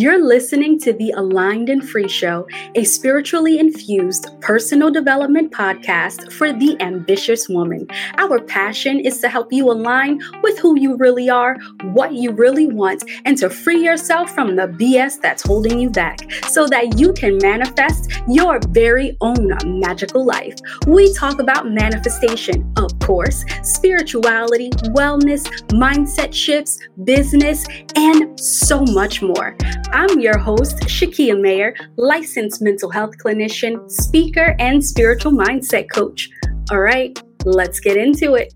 You're listening to the Aligned and Free Show, a spiritually infused personal development podcast for the ambitious woman. Our passion is to help you align with who you really are, what you really want, and to free yourself from the BS that's holding you back so that you can manifest your very own magical life. We talk about manifestation, of course, spirituality, wellness, mindset shifts, business, and so much more. I'm your host, Shakia Mayer, licensed mental health clinician, speaker, and spiritual mindset coach. All right, let's get into it.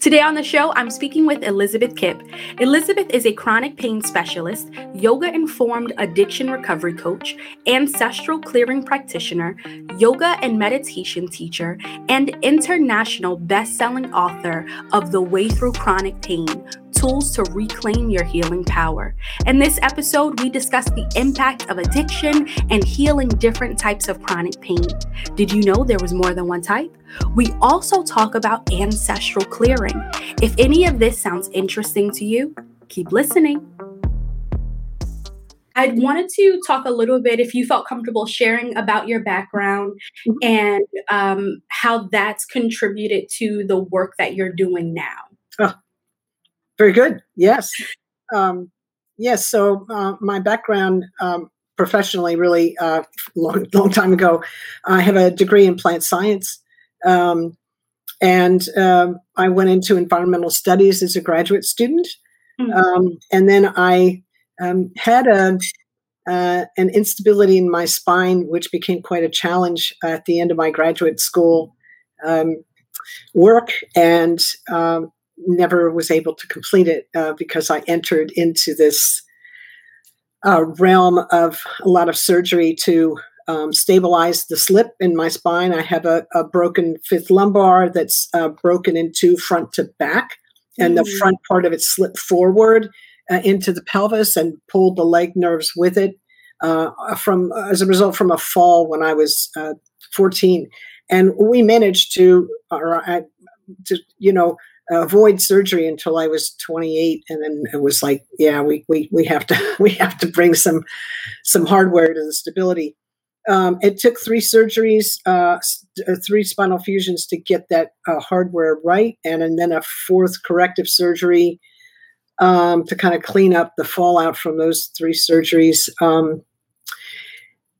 Today on the show, I'm speaking with Elizabeth Kipp. Elizabeth is a chronic pain specialist, yoga informed addiction recovery coach, ancestral clearing practitioner, yoga and meditation teacher, and international best selling author of The Way Through Chronic Pain tools to reclaim your healing power. In this episode, we discuss the impact of addiction and healing different types of chronic pain. Did you know there was more than one type? We also talk about ancestral clearing. If any of this sounds interesting to you, keep listening. I wanted to talk a little bit, if you felt comfortable sharing about your background mm-hmm. and um, how that's contributed to the work that you're doing now. Oh, very good. Yes. Um, yes. So uh, my background um, professionally, really uh, long, long time ago, I have a degree in plant science. Um, and um, I went into environmental studies as a graduate student. Mm-hmm. and then I um, had a, uh, an instability in my spine, which became quite a challenge at the end of my graduate school um, work. And um, never was able to complete it uh, because I entered into this uh, realm of a lot of surgery to um, stabilize the slip in my spine. I have a, a broken fifth lumbar that's uh, broken into front to back, and mm. the front part of it slipped forward uh, into the pelvis and pulled the leg nerves with it. Uh, from as a result from a fall when I was uh, 14, and we managed to, or I, to you know, avoid surgery until I was 28, and then it was like, yeah, we we we have to we have to bring some some hardware to the stability. Um, it took three surgeries, uh, uh, three spinal fusions to get that uh, hardware right, and, and then a fourth corrective surgery um, to kind of clean up the fallout from those three surgeries. Um,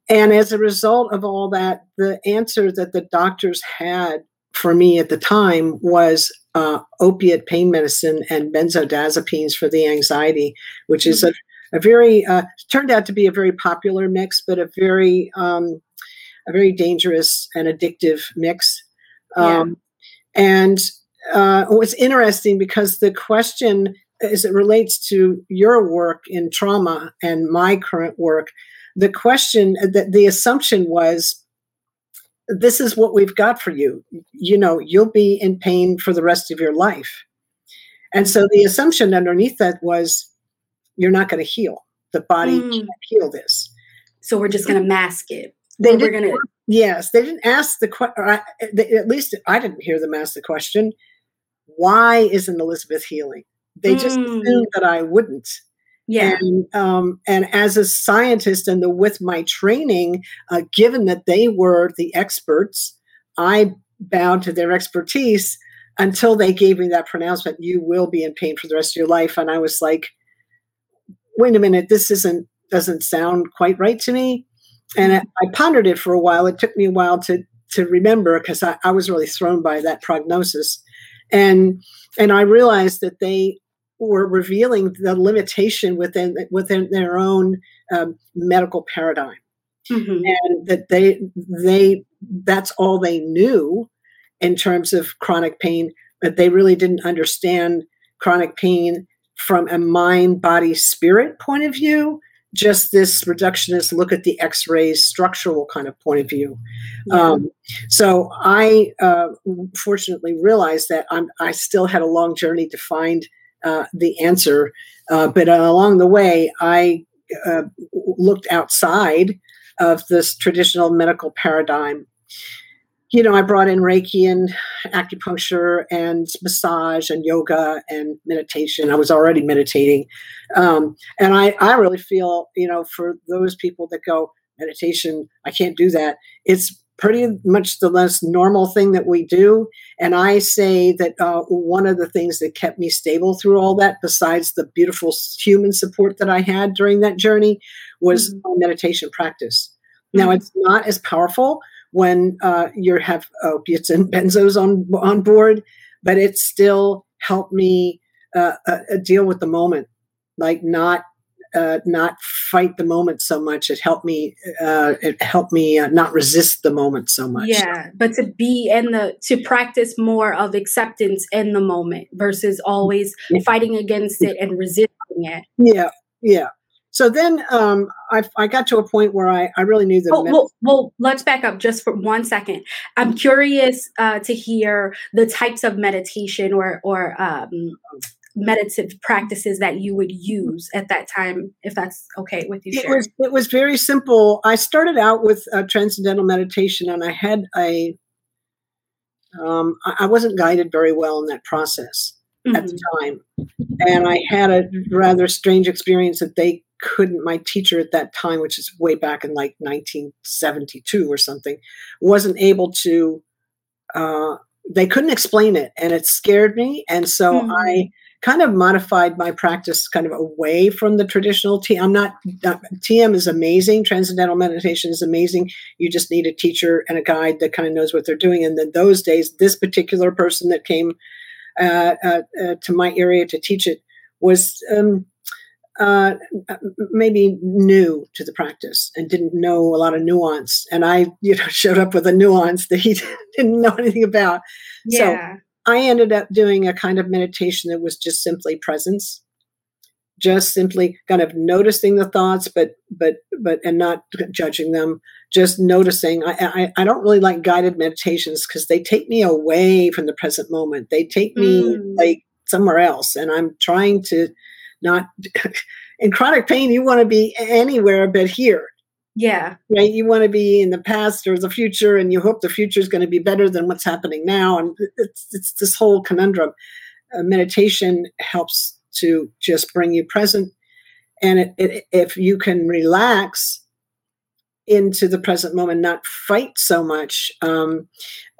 and as a result of all that, the answer that the doctors had for me at the time was uh, opiate pain medicine and benzodiazepines for the anxiety, which is a, a very uh, turned out to be a very popular mix, but a very um, a very dangerous and addictive mix. Um, yeah. And uh, what's interesting because the question, as it relates to your work in trauma and my current work, the question that the assumption was this is what we've got for you. You know, you'll be in pain for the rest of your life. And so the assumption underneath that was you're not going to heal. The body mm. can't heal this. So we're just going to mask it. They we're going to Yes, they didn't ask the question. At least I didn't hear them ask the question. Why isn't Elizabeth healing? They just mm. assumed that I wouldn't. Yeah. And, um, and as a scientist and the, with my training, uh, given that they were the experts, I bowed to their expertise until they gave me that pronouncement, you will be in pain for the rest of your life. And I was like, wait a minute, this isn't, doesn't sound quite right to me. And I, I pondered it for a while. It took me a while to, to remember because I, I was really thrown by that prognosis. And, and I realized that they were revealing the limitation within within their own um, medical paradigm, mm-hmm. and that they they that's all they knew in terms of chronic pain, but they really didn't understand chronic pain from a mind body spirit point of view just this reductionist look at the x-rays structural kind of point of view yeah. um, so i uh, fortunately realized that I'm, i still had a long journey to find uh, the answer. Uh, but along the way, I uh, looked outside of this traditional medical paradigm. You know, I brought in Reiki and acupuncture and massage and yoga and meditation. I was already meditating. Um, and I, I really feel, you know, for those people that go, meditation, I can't do that. It's pretty much the less normal thing that we do. And I say that uh, one of the things that kept me stable through all that, besides the beautiful human support that I had during that journey, was mm-hmm. meditation practice. Now, mm-hmm. it's not as powerful when uh, you have opiates and benzos on on board, but it still helped me uh, uh, deal with the moment, like not uh, not fight the moment so much. It helped me. Uh, it helped me uh, not resist the moment so much. Yeah, but to be in the to practice more of acceptance in the moment versus always yeah. fighting against it and resisting it. Yeah, yeah. So then um, I, I got to a point where I, I really knew that. Oh, well, well, let's back up just for one second. I'm curious uh, to hear the types of meditation or or um, meditative practices that you would use at that time, if that's okay with you. It was it was very simple. I started out with uh, transcendental meditation, and I had a. Um, I wasn't guided very well in that process mm-hmm. at the mm-hmm. time, and I had a rather strange experience that they couldn't. My teacher at that time, which is way back in like 1972 or something, wasn't able to. Uh, they couldn't explain it, and it scared me, and so mm-hmm. I kind of modified my practice kind of away from the traditional TM. I'm not, TM is amazing. Transcendental meditation is amazing. You just need a teacher and a guide that kind of knows what they're doing. And then those days, this particular person that came uh, uh, uh, to my area to teach it was um, uh, maybe new to the practice and didn't know a lot of nuance. And I, you know, showed up with a nuance that he didn't know anything about. Yeah. So I ended up doing a kind of meditation that was just simply presence, just simply kind of noticing the thoughts, but but but and not judging them, just noticing. I I, I don't really like guided meditations because they take me away from the present moment. They take me mm. like somewhere else, and I'm trying to not. in chronic pain, you want to be anywhere but here. Yeah. Right. You want to be in the past or the future, and you hope the future is going to be better than what's happening now. And it's, it's this whole conundrum. Uh, meditation helps to just bring you present. And it, it, if you can relax into the present moment, not fight so much, um,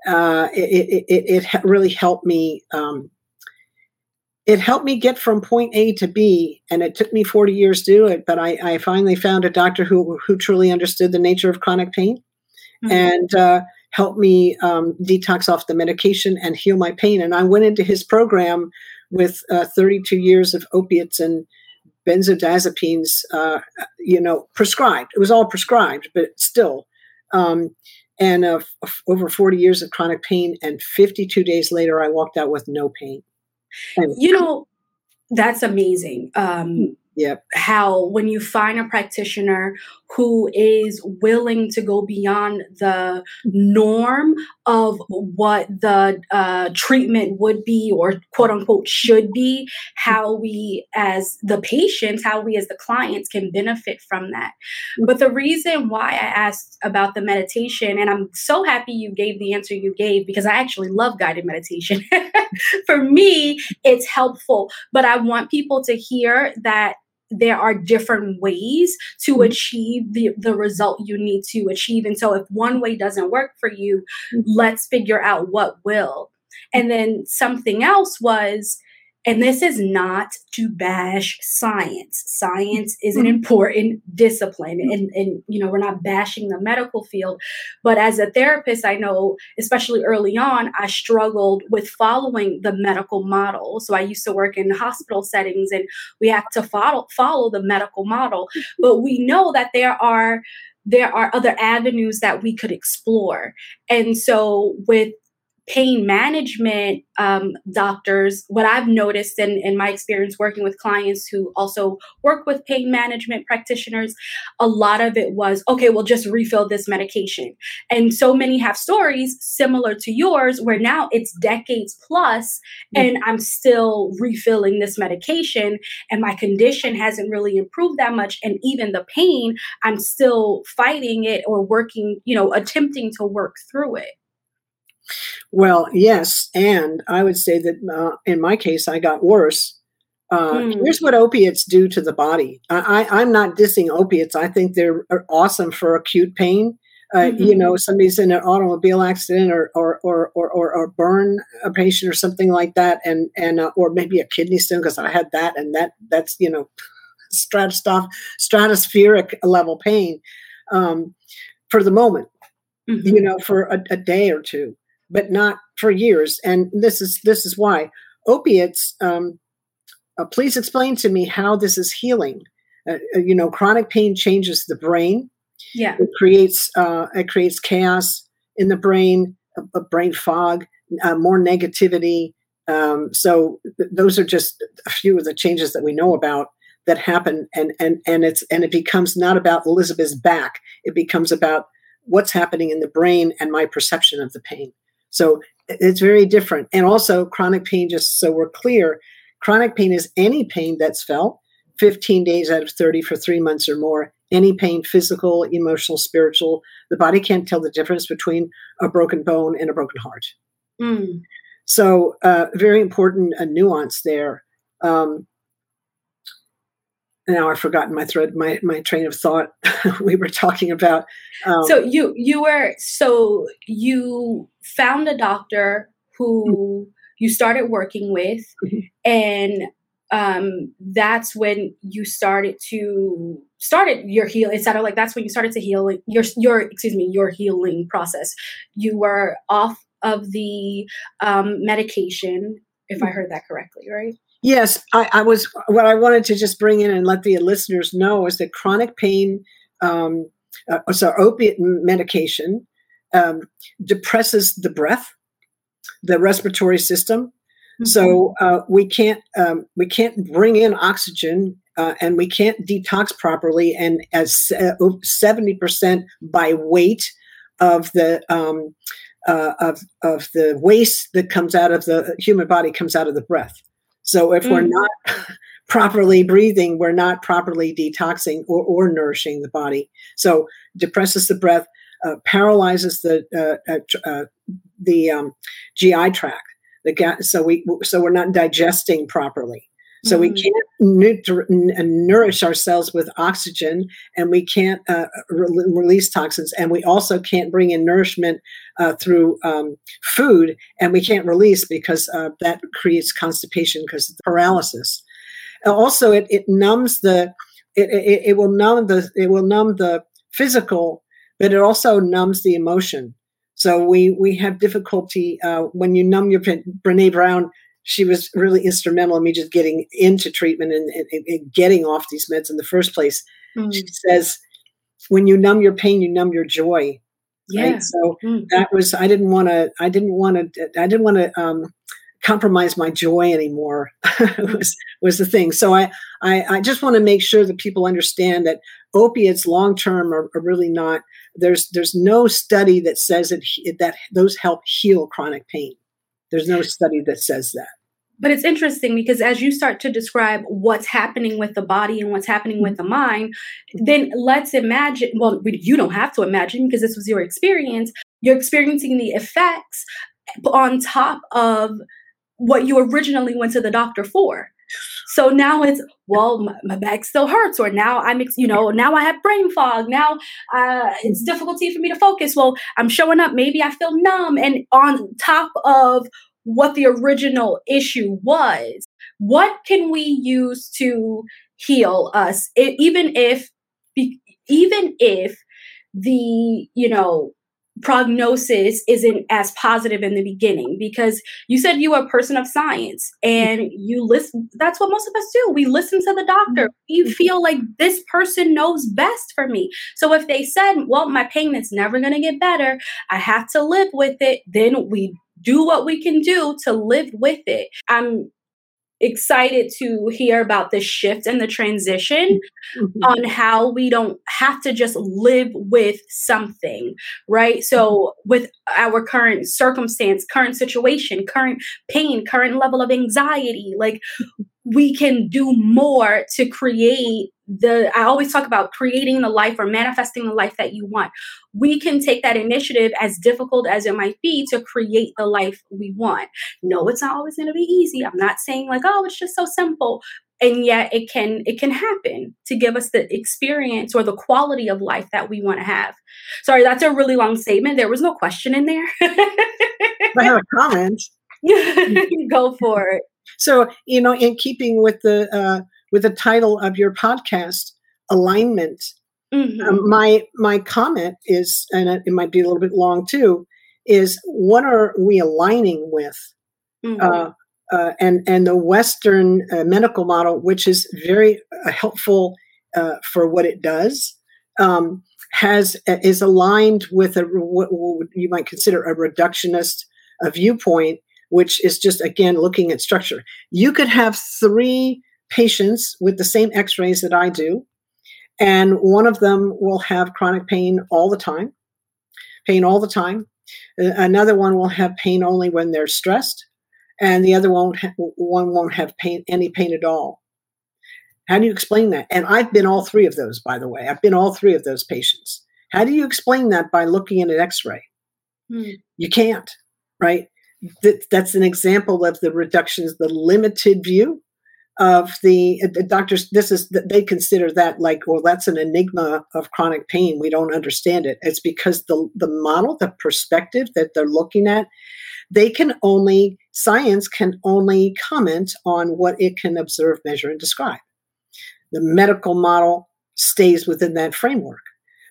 uh, it, it, it, really helped me um, it helped me get from point A to B, and it took me 40 years to do it. But I, I finally found a doctor who who truly understood the nature of chronic pain, mm-hmm. and uh, helped me um, detox off the medication and heal my pain. And I went into his program with uh, 32 years of opiates and benzodiazepines, uh, you know, prescribed. It was all prescribed, but still. Um, and uh, over 40 years of chronic pain, and 52 days later, I walked out with no pain. You know, that's amazing. Um, Yep. How when you find a practitioner who is willing to go beyond the norm of what the uh, treatment would be or quote unquote should be, how we as the patients, how we as the clients can benefit from that. But the reason why I asked about the meditation, and I'm so happy you gave the answer you gave because I actually love guided meditation. For me, it's helpful, but I want people to hear that there are different ways to mm-hmm. achieve the, the result you need to achieve. And so if one way doesn't work for you, mm-hmm. let's figure out what will. And then something else was and this is not to bash science. Science is an mm-hmm. important discipline. And, and, you know, we're not bashing the medical field. But as a therapist, I know, especially early on, I struggled with following the medical model. So I used to work in hospital settings and we have to follow, follow the medical model. But we know that there are there are other avenues that we could explore. And so with pain management um, doctors, what I've noticed in, in my experience working with clients who also work with pain management practitioners, a lot of it was, okay, well, just refill this medication. And so many have stories similar to yours where now it's decades plus and I'm still refilling this medication and my condition hasn't really improved that much. And even the pain, I'm still fighting it or working, you know, attempting to work through it. Well, yes, and I would say that uh, in my case, I got worse. Uh, mm. Here's what opiates do to the body. I, am not dissing opiates. I think they're awesome for acute pain. Uh, mm-hmm. You know, somebody's in an automobile accident or or, or or or or burn a patient or something like that, and and uh, or maybe a kidney stone because I had that, and that that's you know, stratospheric level pain um, for the moment. Mm-hmm. You know, for a, a day or two but not for years. And this is this is why opiates. Um, uh, please explain to me how this is healing. Uh, uh, you know, chronic pain changes the brain. Yeah, it creates uh, it creates chaos in the brain, a, a brain fog, uh, more negativity. Um, so th- those are just a few of the changes that we know about that happen, and and and it's and it becomes not about Elizabeth's back. It becomes about what's happening in the brain and my perception of the pain. So it's very different. And also, chronic pain, just so we're clear, chronic pain is any pain that's felt 15 days out of 30 for three months or more. Any pain, physical, emotional, spiritual. The body can't tell the difference between a broken bone and a broken heart. Mm. So, uh, very important a nuance there. Um, now I've forgotten my thread, my my train of thought. we were talking about. Um, so you you were so you found a doctor who mm-hmm. you started working with, mm-hmm. and um, that's when you started to started your heal. It sounded like that's when you started to heal your your excuse me your healing process. You were off of the um, medication, if I mm-hmm. heard that correctly, right? Yes, I, I, was. What I wanted to just bring in and let the listeners know is that chronic pain, um, uh, so opiate medication, um, depresses the breath, the respiratory system. Mm-hmm. So uh, we can't um, we can't bring in oxygen uh, and we can't detox properly. And as uh, seventy percent by weight of the um, uh, of of the waste that comes out of the human body comes out of the breath. So if mm. we're not properly breathing, we're not properly detoxing or, or nourishing the body. So depresses the breath, uh, paralyzes the uh, uh, uh the um, GI tract. The ga- so we so we're not digesting properly. So mm-hmm. we can't n- nourish ourselves with oxygen, and we can't uh, re- release toxins, and we also can't bring in nourishment uh, through um, food, and we can't release because uh, that creates constipation because of paralysis. Also, it, it numbs the it, it, it will numb the it will numb the physical, but it also numbs the emotion. So we we have difficulty uh, when you numb your Brene Brown she was really instrumental in me just getting into treatment and, and, and getting off these meds in the first place. Mm. She says, when you numb your pain, you numb your joy. Yeah. Right? So mm. that was, I didn't want to, I didn't want to, I didn't want to, um, compromise my joy anymore was was the thing. So I, I, I just want to make sure that people understand that opiates long term are, are, really not. There's there's no study that says that that those help heal chronic pain. There's no study that says that. But it's interesting because as you start to describe what's happening with the body and what's happening with the mind, then let's imagine well, you don't have to imagine because this was your experience. You're experiencing the effects on top of what you originally went to the doctor for. So now it's well, my, my, back still hurts, or now I'm, you know, now I have brain fog. Now uh, it's difficulty for me to focus. Well, I'm showing up. Maybe I feel numb, and on top of what the original issue was, what can we use to heal us? It, even if, even if the you know prognosis isn't as positive in the beginning because you said you were a person of science and you listen that's what most of us do. We listen to the doctor. Mm-hmm. we feel like this person knows best for me. So if they said well my pain is never going to get better. I have to live with it then we do what we can do to live with it i'm excited to hear about the shift and the transition mm-hmm. on how we don't have to just live with something, right? So, with our current circumstance, current situation, current pain, current level of anxiety, like we can do more to create the I always talk about creating the life or manifesting the life that you want. We can take that initiative as difficult as it might be to create the life we want. No, it's not always going to be easy. I'm not saying like, oh, it's just so simple. And yet it can it can happen to give us the experience or the quality of life that we want to have. Sorry, that's a really long statement. There was no question in there. I have a comment. Go for it. So, you know, in keeping with the uh, with the title of your podcast, alignment. Mm-hmm. Um, my my comment is, and it, it, might be a little bit long too, is what are we aligning with? Mm-hmm. Uh, uh, and and the Western uh, medical model, which is very uh, helpful uh, for what it does, um, has uh, is aligned with a what you might consider a reductionist viewpoint, which is just again looking at structure. You could have three patients with the same x rays that I do. And one of them will have chronic pain all the time, pain all the time. Another one will have pain only when they're stressed, and the other won't one won't have pain any pain at all. How do you explain that? And I've been all three of those, by the way. I've been all three of those patients. How do you explain that by looking at an X-ray? Hmm. You can't, right? That, that's an example of the reductions, the limited view of the, uh, the doctors this is they consider that like well that's an enigma of chronic pain. We don't understand it. It's because the the model the perspective that they're looking at they can only science can only comment on what it can observe measure and describe. The medical model stays within that framework.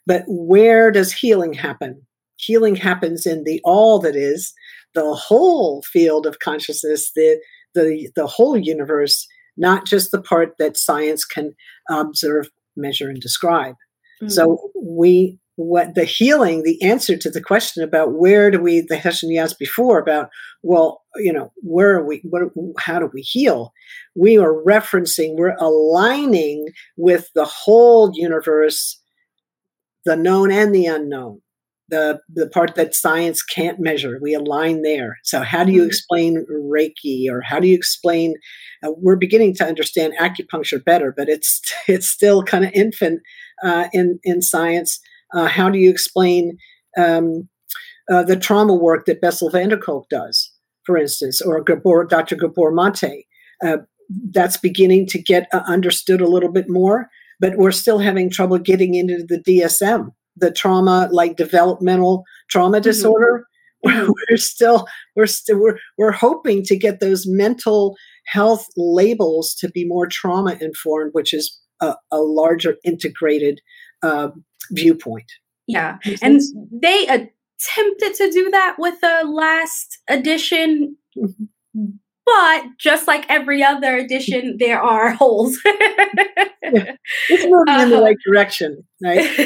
But where does healing happen? Healing happens in the all that is the whole field of consciousness the the the whole universe not just the part that science can observe, measure, and describe. Mm-hmm. So we what the healing, the answer to the question about where do we, the question you asked before about, well, you know, where are we, what, how do we heal? We are referencing, we're aligning with the whole universe, the known and the unknown the the part that science can't measure. We align there. So how do you mm-hmm. explain Reiki, or how do you explain? Uh, we're beginning to understand acupuncture better, but it's it's still kind of infant uh, in in science. Uh, how do you explain um, uh, the trauma work that Bessel van der Kolk does, for instance, or Gabor, Dr. Gabor Mate? Uh, that's beginning to get uh, understood a little bit more, but we're still having trouble getting into the DSM the trauma, like developmental trauma mm-hmm. disorder. Mm-hmm. we're still we're still we're we're hoping to get those mental health labels to be more trauma informed, which is a, a larger integrated uh, viewpoint. Yeah, and they attempted to do that with the last edition. Mm-hmm but just like every other edition, there are holes. yeah. It's moving uh, in the uh-huh. right direction, right?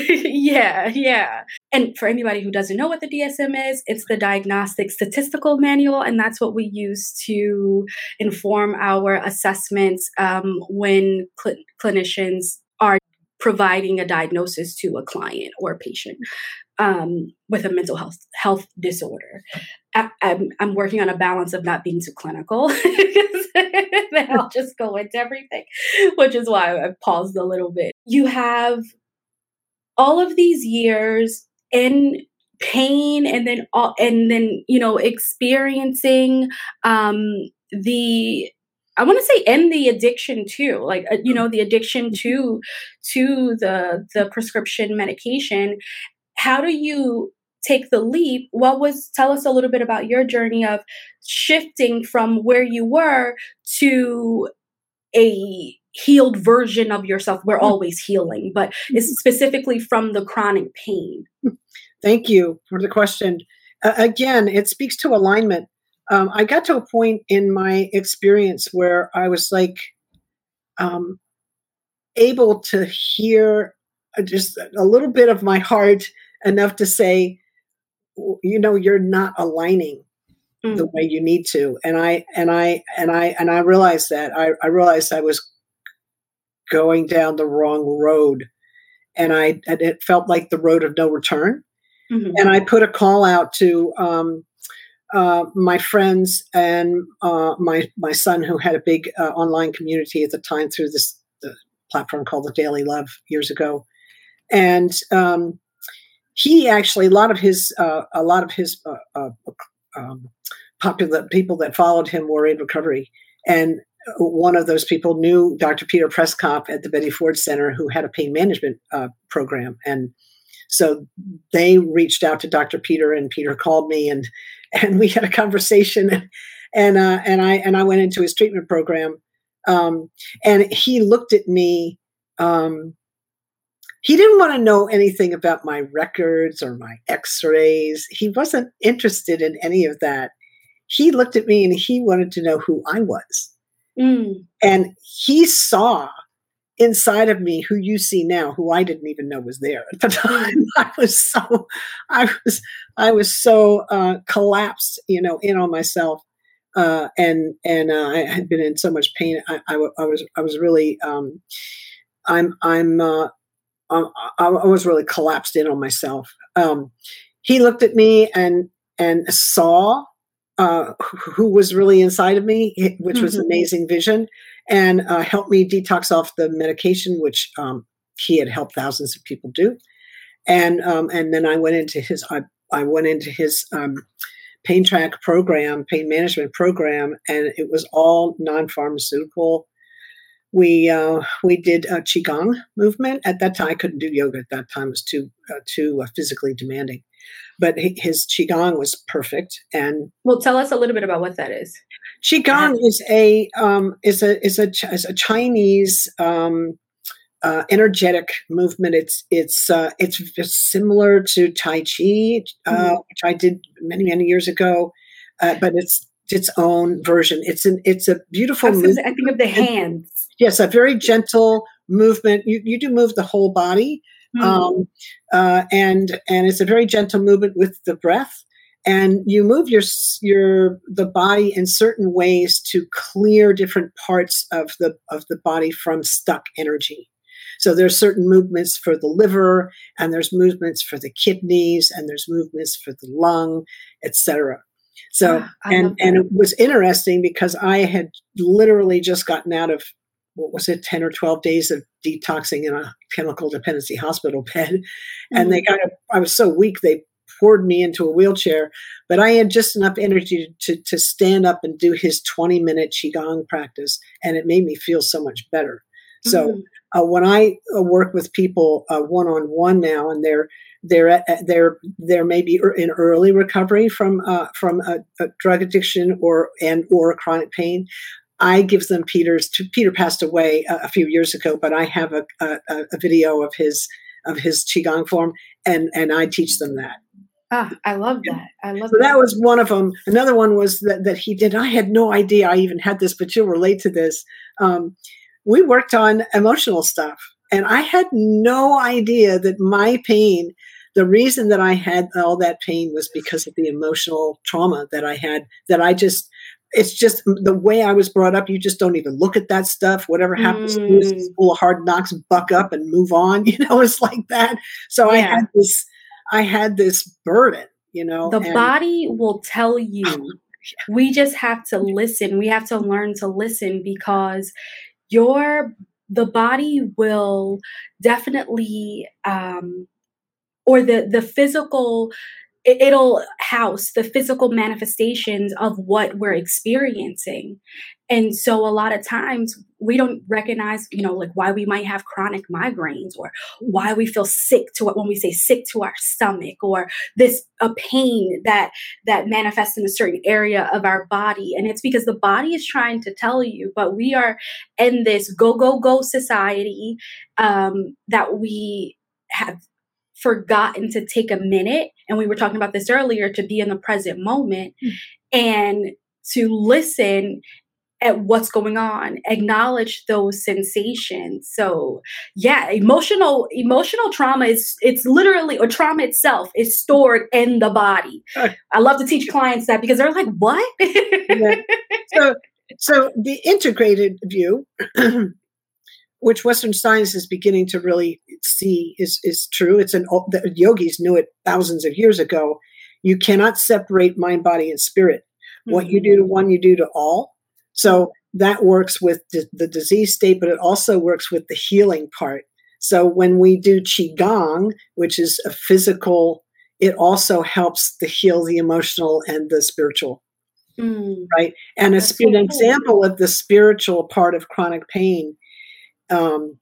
yeah, yeah. And for anybody who doesn't know what the DSM is, it's the Diagnostic Statistical Manual, and that's what we use to inform our assessments um, when cl- clinicians are providing a diagnosis to a client or a patient um, with a mental health health disorder. I, am I'm working on a balance of not being too clinical. then I'll just go into everything, which is why I paused a little bit. You have all of these years in pain and then all and then you know experiencing um the I want to say end the addiction too, like uh, you know the addiction to to the the prescription medication. How do you take the leap? What was tell us a little bit about your journey of shifting from where you were to a healed version of yourself. We're mm. always healing, but it's mm-hmm. specifically from the chronic pain. Thank you for the question. Uh, again, it speaks to alignment um, I got to a point in my experience where I was like um, able to hear just a little bit of my heart enough to say, you know, you're not aligning mm. the way you need to. And I and I and I and I realized that I, I realized I was going down the wrong road. and I and it felt like the road of no return. Mm-hmm. And I put a call out to um, uh, my friends and uh, my my son, who had a big uh, online community at the time through this platform called the Daily Love years ago, and um, he actually a lot of his uh, a lot of his uh, uh, um, popular people that followed him were in recovery, and one of those people knew Dr. Peter Przekop at the Betty Ford Center, who had a pain management uh, program, and so they reached out to Dr. Peter, and Peter called me, and and we had a conversation, and and, uh, and I and I went into his treatment program, um, and he looked at me. Um, he didn't want to know anything about my records or my X-rays. He wasn't interested in any of that. He looked at me and he wanted to know who I was. Mm. And he saw inside of me who you see now, who I didn't even know was there at the time. I was so, I was, I was so uh, collapsed, you know, in on myself, uh, and and uh, I had been in so much pain. I, I, I was, I was really, um, I'm, I'm, uh, I, I was really collapsed in on myself. Um, he looked at me and and saw uh, who was really inside of me, which was mm-hmm. amazing vision, and uh, helped me detox off the medication, which um, he had helped thousands of people do. And um, and then I went into his I, I went into his um, pain track program, pain management program, and it was all non pharmaceutical. We uh, we did a qigong movement at that time. I couldn't do yoga at that time; it was too uh, too uh, physically demanding but his qigong was perfect. And well, tell us a little bit about what that is. Qigong is a um, is a is a is a Chinese um, uh, energetic movement. It's it's uh, it's similar to Tai Chi, uh, mm-hmm. which I did many many years ago, uh, but it's its own version. It's an it's a beautiful. I, I think of the hands. Yes, a very gentle movement. You you do move the whole body, Mm-hmm. Um, uh, and and it's a very gentle movement with the breath. And you move your your the body in certain ways to clear different parts of the of the body from stuck energy. So there's certain movements for the liver and there's movements for the kidneys and there's movements for the lung etc so ah, and and it was interesting because i had literally just gotten out of what was it, 10 or 12 days of detoxing in a chemical dependency hospital bed. Mm-hmm. And they mm-hmm. kind of, I was so weak, they poured me into a wheelchair, but I had just enough energy to, to stand up and do his 20 minute Qigong practice. And it made me feel so much better. Mm-hmm. So uh, when I uh, work with people one on one now, and they're they're at, they're they're maybe in early recovery from uh, from a, a, drug addiction or and or chronic pain. I give them Peter's. Peter passed away a, a few years ago, but I have a, a, a, video of his of his qigong form, and and I teach them that. Ah, I love that. I love so that. that was one of them. Another one was that that he did. I had no idea I even had this, but you'll relate to this. Um, we worked on emotional stuff, and I had no idea that my pain the reason that I had all that pain was because of the emotional trauma that I had that I just it's just the way I was brought up. You just don't even look at that stuff. Whatever happens mm. to you, school of hard knocks, buck up and move on. You know, it's like that. So yeah. I had this, I had this burden. You know, the and, body will tell you. we just have to listen. We have to learn to listen because your the body will definitely um or the the physical it'll house the physical manifestations of what we're experiencing. And so a lot of times we don't recognize you know like why we might have chronic migraines or why we feel sick to it when we say sick to our stomach or this a pain that that manifests in a certain area of our body. And it's because the body is trying to tell you but we are in this go go go society um, that we have forgotten to take a minute and we were talking about this earlier to be in the present moment mm. and to listen at what's going on acknowledge those sensations so yeah emotional emotional trauma is it's literally or trauma itself is stored in the body i love to teach clients that because they're like what yeah. so so the integrated view which Western science is beginning to really see is is true. It's an the yogis knew it thousands of years ago. You cannot separate mind, body, and spirit. Mm-hmm. What you do to one, you do to all. So that works with the, the disease state, but it also works with the healing part. So when we do qigong, which is a physical, it also helps to heal the emotional and the spiritual. Mm. Right. And a, an so example of the spiritual part of chronic pain um,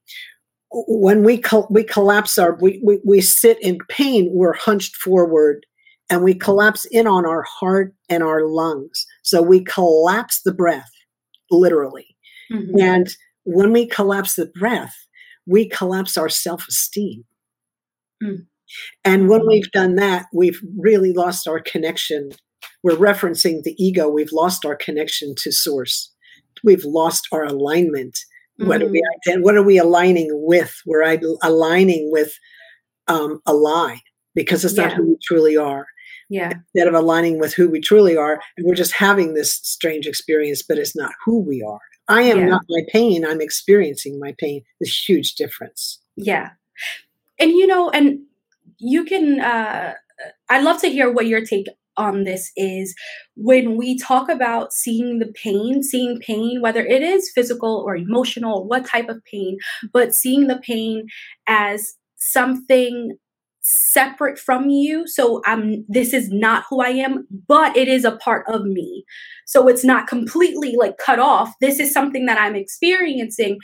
when we col- we collapse our we, we we sit in pain we're hunched forward and we collapse in on our heart and our lungs. So we collapse the breath literally. Mm-hmm. and when we collapse the breath we collapse our self-esteem. Mm. and when we've done that we've really lost our connection. We're referencing the ego. We've lost our connection to source. We've lost our alignment what are we mm. what are we aligning with? We're aligning with um, a lie because it's yeah. not who we truly are. Yeah. Instead of aligning with who we truly are, and we're just having this strange experience, but it's not who we are. I am yeah. not my pain. I'm experiencing my pain. There's huge difference. Yeah. And you know, and you can uh I'd love to hear what your take on this is when we talk about seeing the pain, seeing pain, whether it is physical or emotional, what type of pain, but seeing the pain as something separate from you. So i'm this is not who i am but it is a part of me. So it's not completely like cut off. This is something that i'm experiencing.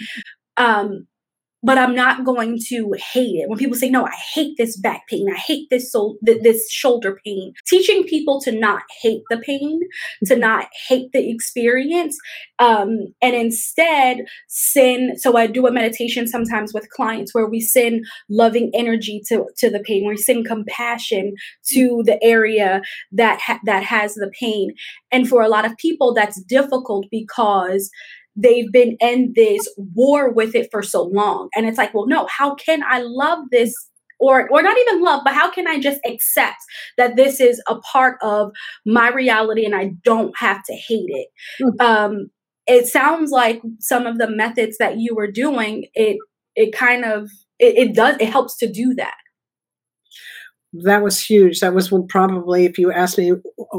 Um but I'm not going to hate it. When people say, "No, I hate this back pain. I hate this so th- this shoulder pain," teaching people to not hate the pain, to not hate the experience, um, and instead send. So I do a meditation sometimes with clients where we send loving energy to to the pain. We send compassion to the area that ha- that has the pain, and for a lot of people, that's difficult because they've been in this war with it for so long. And it's like, well, no, how can I love this or or not even love but how can i just accept that this is a part of my reality and i don't have to hate it mm-hmm. um it sounds like some of the methods that you were doing it it kind of it, it does it helps to do that that was huge. That was probably, if you asked me,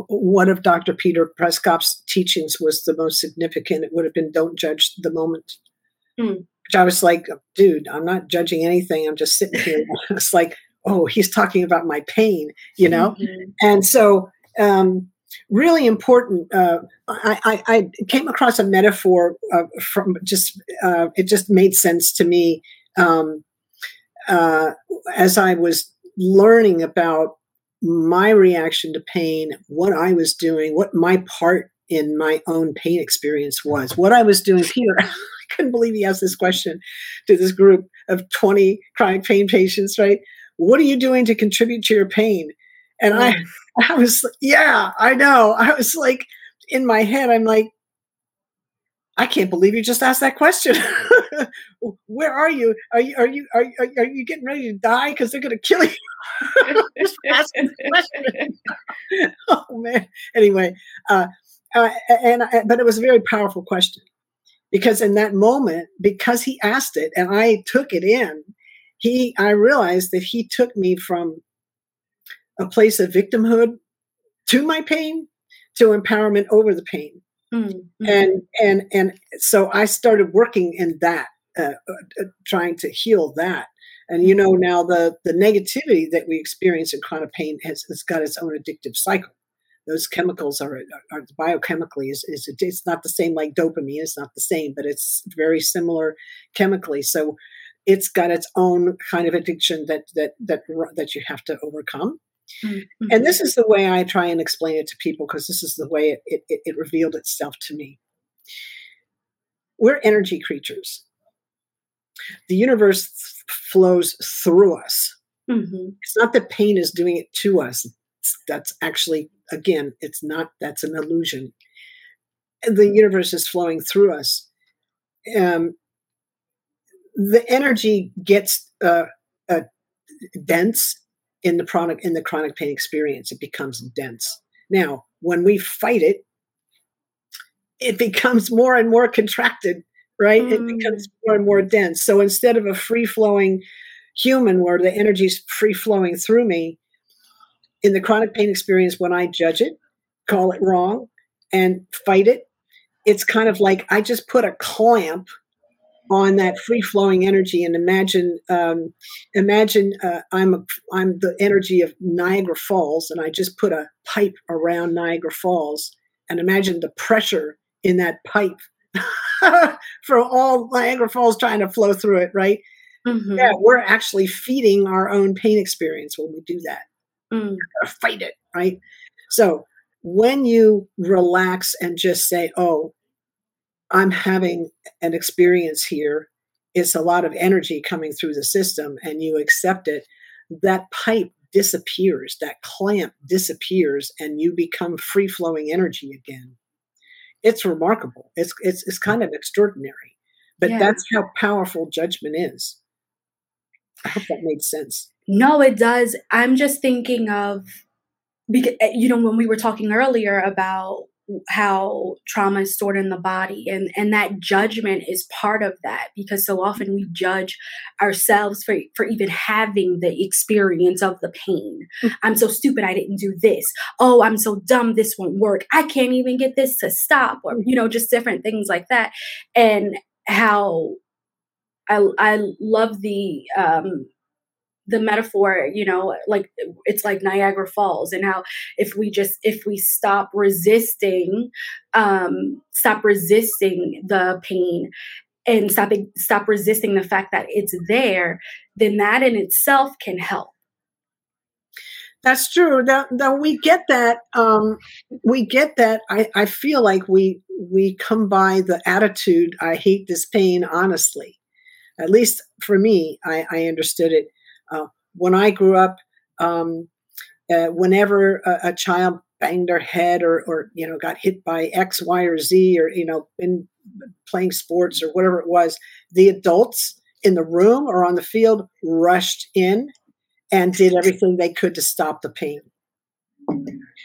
one of Dr. Peter Przekop's teachings was the most significant. It would have been "Don't judge the moment," mm. which I was like, "Dude, I'm not judging anything. I'm just sitting here." it's like, "Oh, he's talking about my pain," you know. Mm-hmm. And so, um, really important. Uh, I, I, I, came across a metaphor uh, from just uh, it just made sense to me um, uh, as I was learning about my reaction to pain, what I was doing, what my part in my own pain experience was, what I was doing. Peter, I couldn't believe he asked this question to this group of 20 chronic pain patients, right? What are you doing to contribute to your pain? And I, mm. I was, yeah, I know. I was like, in my head, I'm like, I can't believe you just asked that question. Where are you? Are you are you are, are you getting ready to die because they're going to kill you? Just asking questions. oh man. Anyway, uh, uh, and I, but it was a very powerful question because in that moment, because he asked it and I took it in, he I realized that he took me from a place of victimhood to my pain to empowerment over the pain Mm-hmm. And and and so I started working in that, uh, uh, trying to heal that. And you know now the the negativity that we experience in chronic pain has, has got its own addictive cycle. Those chemicals are, are biochemically is, is it's not the same like dopamine. It's not the same, but it's very similar chemically. So it's got its own kind of addiction that that that that you have to overcome. Mm-hmm. And this is the way I try and explain it to people because this is the way it, it, it, revealed itself to me. We're energy creatures. The universe flows through us. Mm-hmm. It's not that pain is doing it to us. It's, that's actually, again, it's not, that's an illusion. The universe is flowing through us. Um, the energy gets uh, uh, dense in the chronic in the chronic pain experience it becomes dense now when we fight it it becomes more and more contracted right? Mm. It becomes more and more dense. So instead of a free flowing human where the energy is free flowing through me, in the chronic pain experience, when I judge it, call it wrong, and fight it, it's kind of like I just put a clamp on that free flowing energy and imagine um, imagine uh, I'm a, I'm the energy of Niagara Falls and I just put a pipe around Niagara Falls and imagine the pressure in that pipe for all Niagara Falls trying to flow through it right mm-hmm. yeah we're actually feeding our own pain experience when we do that mm. fight it right so when you relax and just say oh I'm having an experience here. It's a lot of energy coming through the system, and you accept it. That pipe disappears, that clamp disappears, and you become free flowing energy again. It's remarkable. It's, it's, it's kind of extraordinary, but yeah. that's how powerful judgment is. I hope that made sense. No, it does. I'm just thinking of because eh, you know when we were talking earlier about how trauma is stored in the body and and that judgment is part of that because so often we judge ourselves for for even having the experience of the pain. Mm-hmm. i'm so stupid i didn't do this. Oh i'm so dumb this won't work. I can't even get this to stop or you know just different things like that. And how i i love the um the metaphor you know like it's like niagara falls and how if we just if we stop resisting um stop resisting the pain and stop stop resisting the fact that it's there then that in itself can help. That's true. That, that we get that um we get that. I, I feel like we we come by the attitude i hate this pain honestly. At least for me i i understood it when I grew up, um, uh, whenever a, a, child banged their head or, or you know got hit by X, Y, or Z, or you know in playing sports or whatever it was, the adults in the room or on the field rushed in and did everything they could to stop the pain.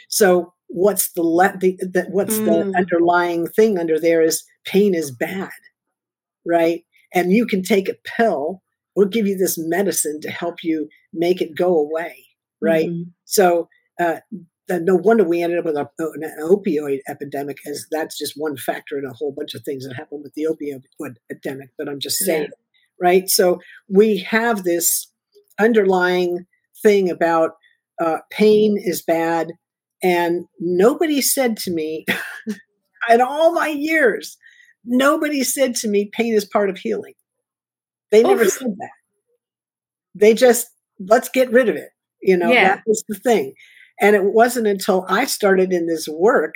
So what's the, le- the, the what's mm. the underlying thing under there is pain is bad, right? And you can take a pill we'll give you this medicine to help you make it go away, right? Mm-hmm. So, uh, no wonder we ended up with a, an opioid epidemic, as that's just one factor in a whole bunch of things that happened with the opioid epidemic. But I'm just saying, yeah. right? So we have this underlying thing about uh, pain is bad, and nobody said to me in all my years, nobody said to me, pain is part of healing. They oh, never said that. They just let's get rid of it. You know, yeah. that was the thing. And it wasn't until I started in this work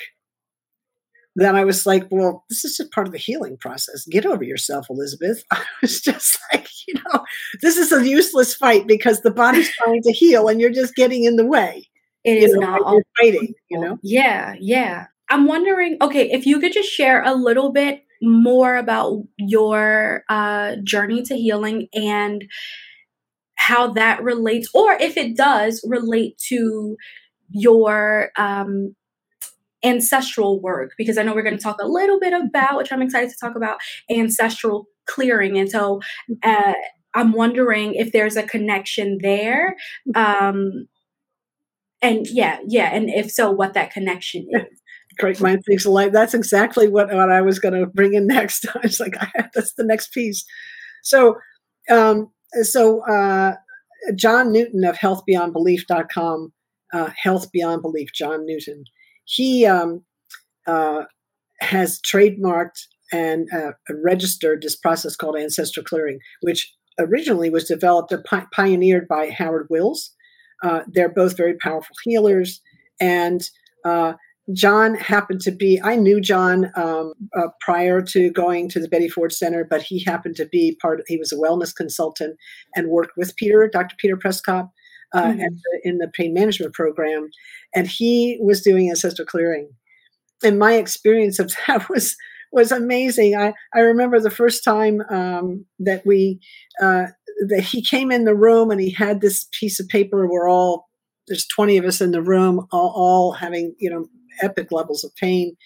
that I was like, well, this is just part of the healing process. Get over yourself, Elizabeth. I was just like, you know, this is a useless fight because the body's trying to heal and you're just getting in the way. It is know, not all fighting, you know? Yeah, yeah. I'm wondering, okay, if you could just share a little bit more about your uh, journey to healing and how that relates, or if it does relate to your um, ancestral work, because I know we're going to talk a little bit about, which I'm excited to talk about, ancestral clearing. And so uh, I'm wondering if there's a connection there. Um, and yeah, yeah. And if so, what that connection is great mind thinks alike. That's exactly what, what I was going to bring in next. I was like, that's the next piece. So, um, so uh, John Newton of healthbeyondbelief.com, uh, Health Beyond Belief, John Newton, he um, uh, has trademarked and uh, registered this process called ancestral clearing, which originally was developed and pi- pioneered by Howard Wills. Uh, they're both very powerful healers, and uh, John happened to be, I knew John um, uh, prior to going to the Betty Ford Center, but he happened to be part, he was a wellness consultant and worked with Peter, Dr. Peter Przekop, uh, mm-hmm. the, in the pain management program. And he was doing ancestral clearing. And my experience of that was was amazing. I, I remember the first time um, that we uh, that he came in the room and he had this piece of paper. We're all there's 20 of us in the room, all, all having you know epic levels of pain.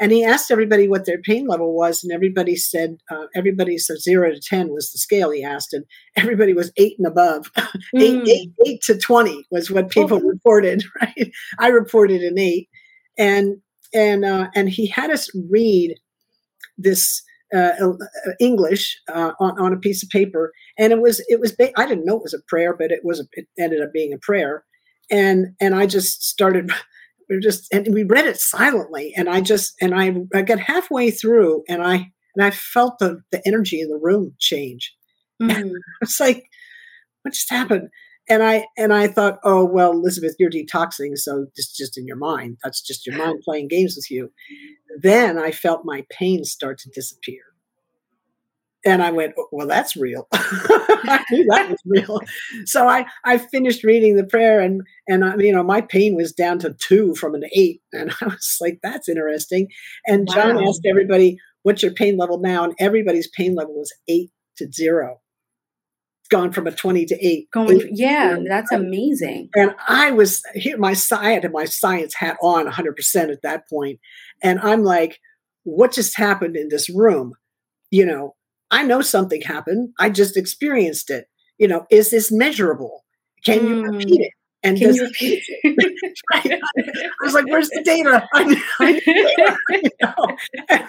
and he asked everybody what their pain level was, and everybody said uh, everybody so zero to ten was the scale he asked, and everybody was eight and above. Mm. eight, eight, eight to twenty was what people oh. reported. Right, I reported an eight, and and uh, and he had us read this uh, uh, English uh, on, on a piece of paper, and it was it was ba- I didn't know it was a prayer, but it was a, it ended up being a prayer, and and I just started. We just and we read it silently, and I just and I I got halfway through, and I and I felt the the energy in the room change. Mm. It's like what just happened? and I and I thought, oh well, Elizabeth, you're detoxing, so it's just in your mind. That's just your mind playing games with you. Then I felt my pain start to disappear, and I went, oh, well, that's real. I knew that was real. So I I finished reading the prayer, and and I, you know my pain was down to two from an eight, and I was like, that's interesting. And wow. John asked everybody, what's your pain level now, and everybody's pain level was eight to zero gone from a 20 to 8. Going, eight, yeah, that's amazing. And I was here, my I had my science hat on 100% at that. And I'm like, what just happened in this room? You know, I know something happened. I just experienced it. You know, is this measurable? Can mm. you repeat it? And Can you repeat it? I was like, where's the data? I, I data.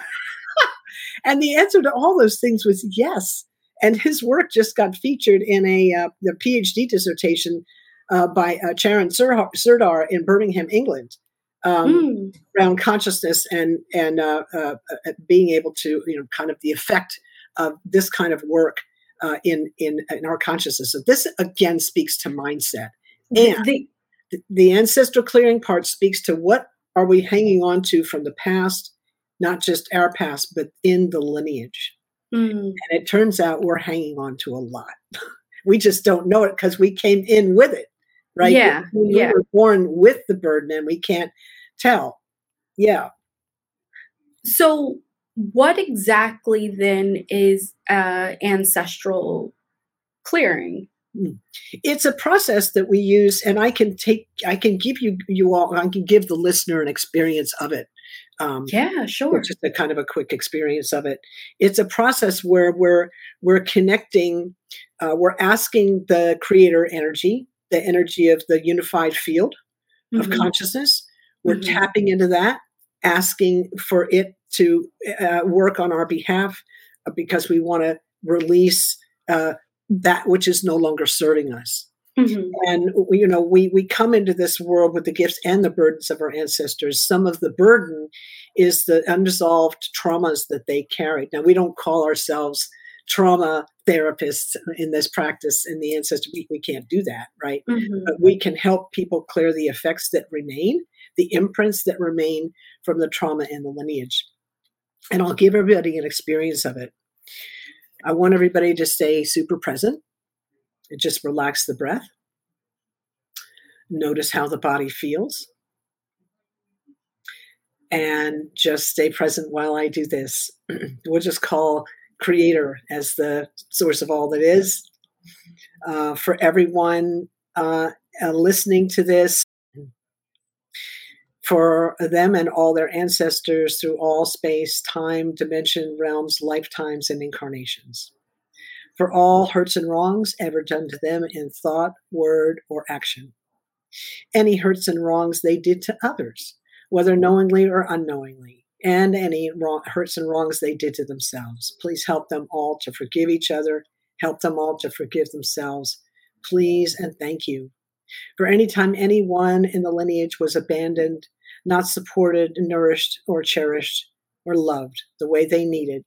and the answer to all those things was yes and his work just got featured in a uh, the PhD dissertation uh, by uh, Charan Surdhar in Birmingham, England, um, mm. around consciousness and and uh, uh, uh, being able to you know kind of the effect of this kind of work uh, in in in our consciousness. So this again speaks to mindset, and the, the ancestral clearing part speaks to what are we hanging on to from the past, not just our past, but in the lineage. Mm. And it turns out we're hanging on to a lot. we just don't know it because we came in with it, right? Yeah. We, yeah. were born with the burden and we can't tell. Yeah. So, what exactly then is uh, ancestral clearing? Hmm. It's a process that we use, and I can take, I can give you, you all, I can give the listener an experience of it. Um, yeah, sure. Just a kind of a quick experience of it. It's a process where we're we're connecting, uh, we're asking the creator energy, the energy of the unified field mm-hmm. of consciousness. We're mm-hmm. tapping into that, asking for it to uh, work on our behalf uh, because we want to release uh, that which is no longer serving us. Mm-hmm. And we, you know, we we come into this world with the gifts and the burdens of our ancestors. Some of the burden is the unresolved traumas that they carried. Now, we don't call ourselves trauma therapists in this practice in the ancestor we, we can't do that right mm-hmm. but we can help people clear the effects that remain the imprints that remain from the trauma and the lineage and i'll give everybody an experience of it i want everybody to stay super present and just relax the breath. Notice how the body feels. And just stay present while I do this. we'll just call Creator as the source of all that is. Uh, for everyone uh, uh, listening to this, for them and all their ancestors through all space, time, dimension, realms, lifetimes, and incarnations for all hurts and wrongs ever done to them in thought, word, or action. Any hurts and wrongs they did to others, whether knowingly or unknowingly, and any wrong, hurts and wrongs they did to themselves. Please help them all to forgive each other, help them all to forgive themselves. Please and thank you. For any time anyone in the lineage was abandoned, not supported, nourished, or cherished, or loved the way they needed,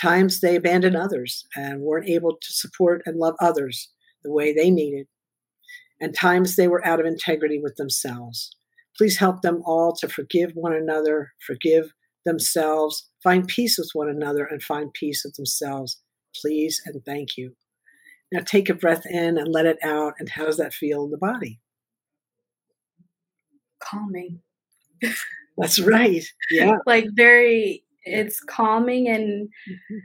Times they abandoned others and weren't able to support and love others the way they needed. And times they were out of integrity with themselves. Please help them all to forgive one another, forgive themselves, find peace with one another, and find peace with themselves. Please and thank you. Now take a breath in and let it out. And how does that feel in the body? Calming. That's right. Yeah. like very it's calming and mm-hmm.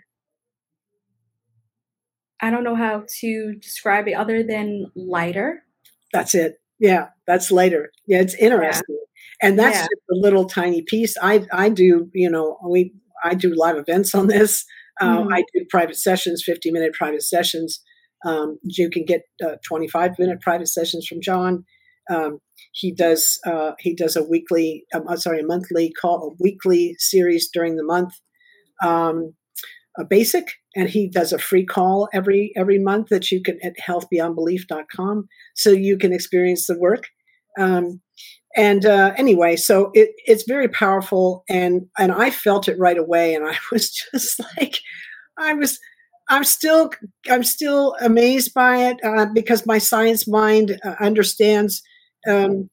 I don't know how to describe it other than lighter. That's it. Yeah, that's lighter. Yeah, it's interesting. and that's yeah. just a little tiny piece. I I do you know we I do live events on this. Um, mm-hmm. I do private sessions, 50 minute private sessions. Um, you can get uh, 25 minute private sessions from John. Um, he does uh, he does a weekly, um, uh, sorry, a monthly call, a weekly series during the month, um, a basic, and he does a free call every every month that you can at healthbeyondbelief.com, so you can experience the work. Um, and uh, anyway, so it, it's very powerful, and and I felt it right away, and I was just like, I was I'm still I'm still amazed by it uh, because my science mind uh, understands um,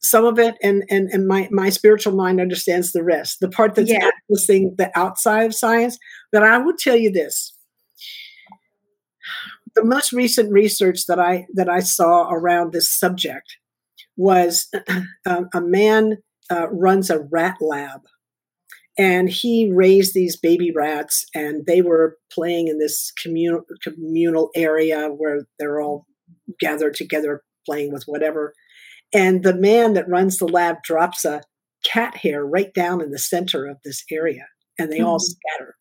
some of it, and and and my my spiritual mind understands the rest. The part that's yeah. accessing the outside of science. But I will tell you this: the most recent research that I that I saw around this subject was uh, a man uh, runs a rat lab and he raised these baby rats and they were playing in this communal communal area where they're all gathered together playing with whatever and the man that runs the lab drops a cat hair right down in the center of this area and they mm-hmm. all scatter.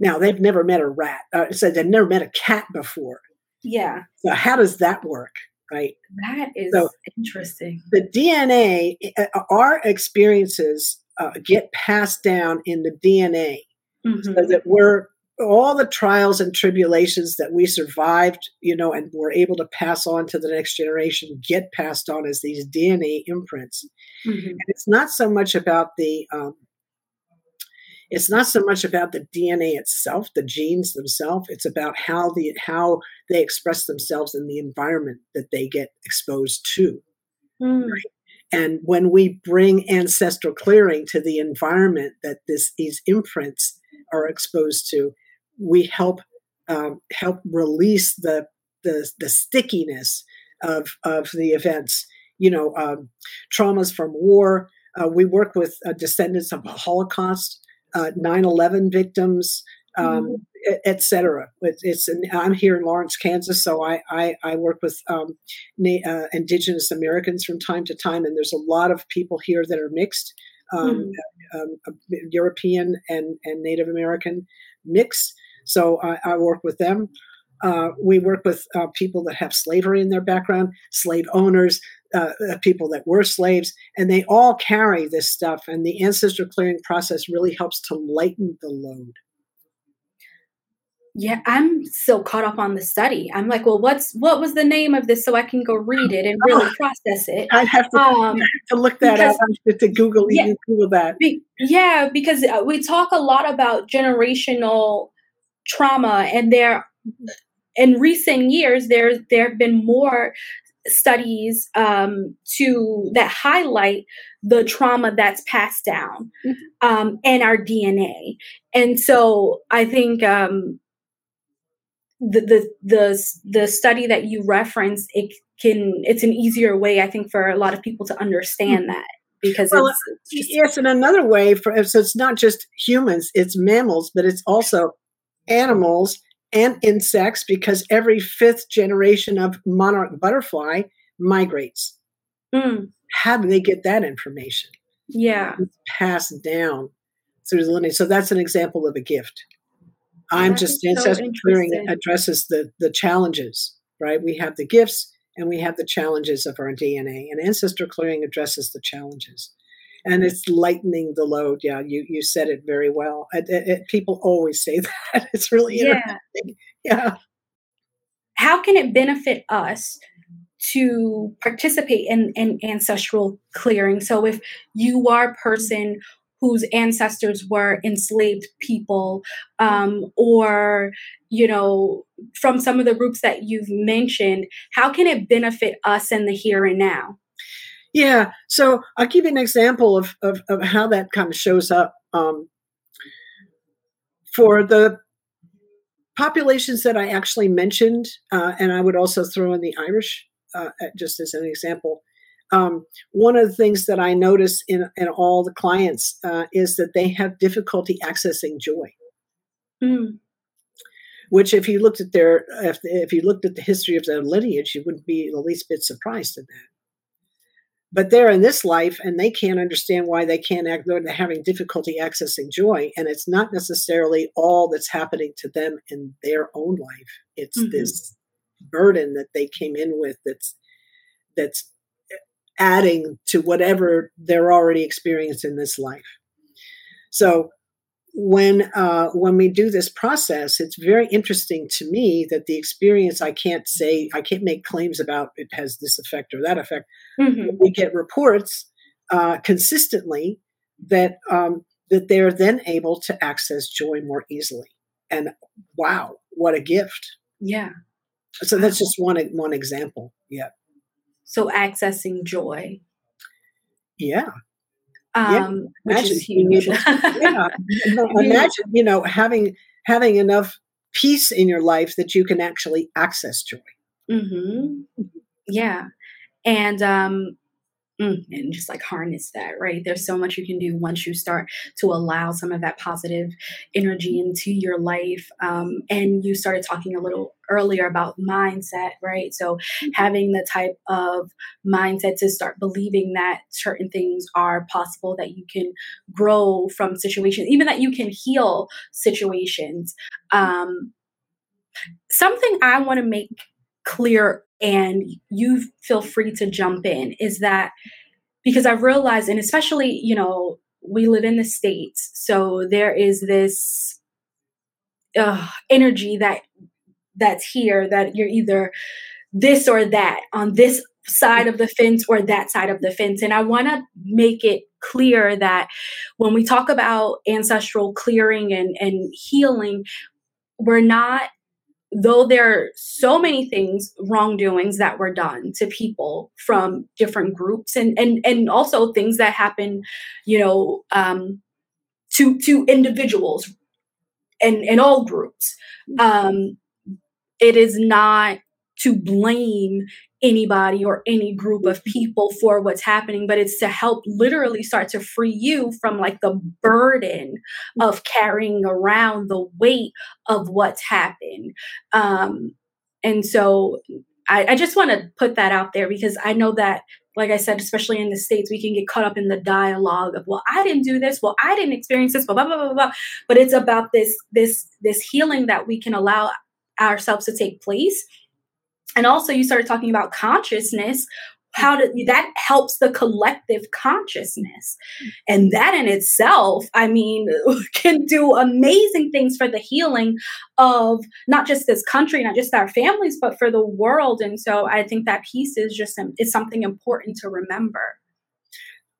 Now they've never met a rat uh, so they've never met a cat before. Yeah. So how does that work right? That is so interesting. the dna uh, our experiences uh, get passed down in the DNA mm-hmm. so that we're all the trials and tribulations that we survived, you know, and were able to pass on to the next generation get passed on as these DNA imprints. Mm-hmm. And it's not so much about the um, it's not so much about the DNA itself, the genes themselves. It's about how the how they express themselves in the environment that they get exposed to. Mm. Right? And when we bring ancestral clearing to the environment that this, these imprints are exposed to, we help um, help release the, the, the stickiness of of the events. You know, um, traumas from war. Uh, we work with uh, descendants of the Holocaust, uh, 9/11 victims, um, mm-hmm etc. It's, it's I'm here in Lawrence, Kansas, so I I, I work with um, na- uh, Indigenous Americans from time to time, and there's a lot of people here that are mixed, um, mm. um, European and and Native American mix. So I, I work with them. Uh, we work with uh, people that have slavery in their background, slave owners, uh, uh, people that were slaves, and they all carry this stuff. And the ancestor clearing process really helps to lighten the load. Yeah, I'm still caught up on the study. I'm like, well, what's what was the name of this so I can go read it and really oh, process it. I have to, um, to look that because, up. to Google yeah, Google that. Be, yeah, because uh, we talk a lot about generational trauma, and there, in recent years, there there have been more studies um, to that highlight the trauma that's passed down mm-hmm. um, in our DNA. And so I think um, the the the the study that you referenced it can it's an easier way i think for a lot of people to understand mm-hmm. that because well, it's, just, yes and another way for so it's not just humans it's mammals but it's also animals and insects because every fifth generation of monarch butterfly migrates. Mm. how do they get that information? Yeah. It's passed down. Through the lineage so that's an example of a gift. I'm just ancestral so clearing addresses the the challenges, right? We have the gifts and we have the challenges of our DNA, and ancestor clearing addresses the challenges, and it's lightening the load. Yeah, you you said it very well. People always say that. It's really yeah. interesting. Yeah. How can it benefit us to participate in, in ancestral clearing? So if you are a person whose ancestors were enslaved people um, or you know from some of the groups that you've mentioned how can it benefit us in the here and now yeah so i'll give you an example of, of, of how that kind of shows up um, for the populations that i actually mentioned uh, and i would also throw in the irish uh, just as an example um, one of the things that I notice in, in all the clients uh, is that they have difficulty accessing joy. Mm. Which, if you looked at their, if, if you looked at the history of their lineage, you wouldn't be the least bit surprised at that. But they're in this life and they can't understand why they can't act they're having difficulty accessing joy. And it's not necessarily all that's happening to them in their own life. It's mm-hmm. this burden that they came in with that's that's adding to whatever they're already experiencing in this life. So when uh, when we do this process, it's very interesting to me that the experience I can't say I can't make claims about it has this effect or that effect. Mm-hmm. We get reports uh, consistently that um, that they're then able to access joy more easily. And wow, what a gift! Yeah. So that's just one one example. Yeah. So accessing joy. Yeah um, yeah, which is huge. yeah, imagine you know having having enough peace in your life that you can actually access joy. Mm-hmm. Yeah, and um, and just like harness that, right? There's so much you can do once you start to allow some of that positive energy into your life. Um, and you started talking a little earlier about mindset, right? So having the type of mindset to start believing that certain things are possible, that you can grow from situations, even that you can heal situations. Um, something I want to make clear and you feel free to jump in is that because I've realized, and especially, you know, we live in the States, so there is this uh, energy that that's here that you're either this or that on this side of the fence or that side of the fence. And I want to make it clear that when we talk about ancestral clearing and, and healing, we're not though there are so many things wrongdoings that were done to people from different groups and and and also things that happen you know um to to individuals and in all groups. Um it is not to blame anybody or any group of people for what's happening, but it's to help literally start to free you from like the burden of carrying around the weight of what's happened. Um, and so I, I just want to put that out there because I know that like I said, especially in the States, we can get caught up in the dialogue of, well, I didn't do this, well, I didn't experience this, blah, blah, blah, blah, blah. But it's about this, this, this healing that we can allow ourselves to take place and also you started talking about consciousness how to that helps the collective consciousness. And that in itself i mean can do amazing things for the healing of not just this country not just our families but for the world. And so i think that piece is just is something important to remember.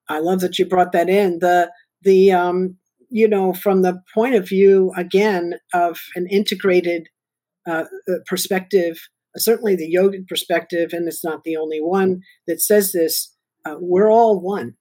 I love that you brought that in. The the um you know from the point of view again of an integrated uh, uh perspective certainly the yogic perspective, and it's not the only one that says this, uh, we're all one.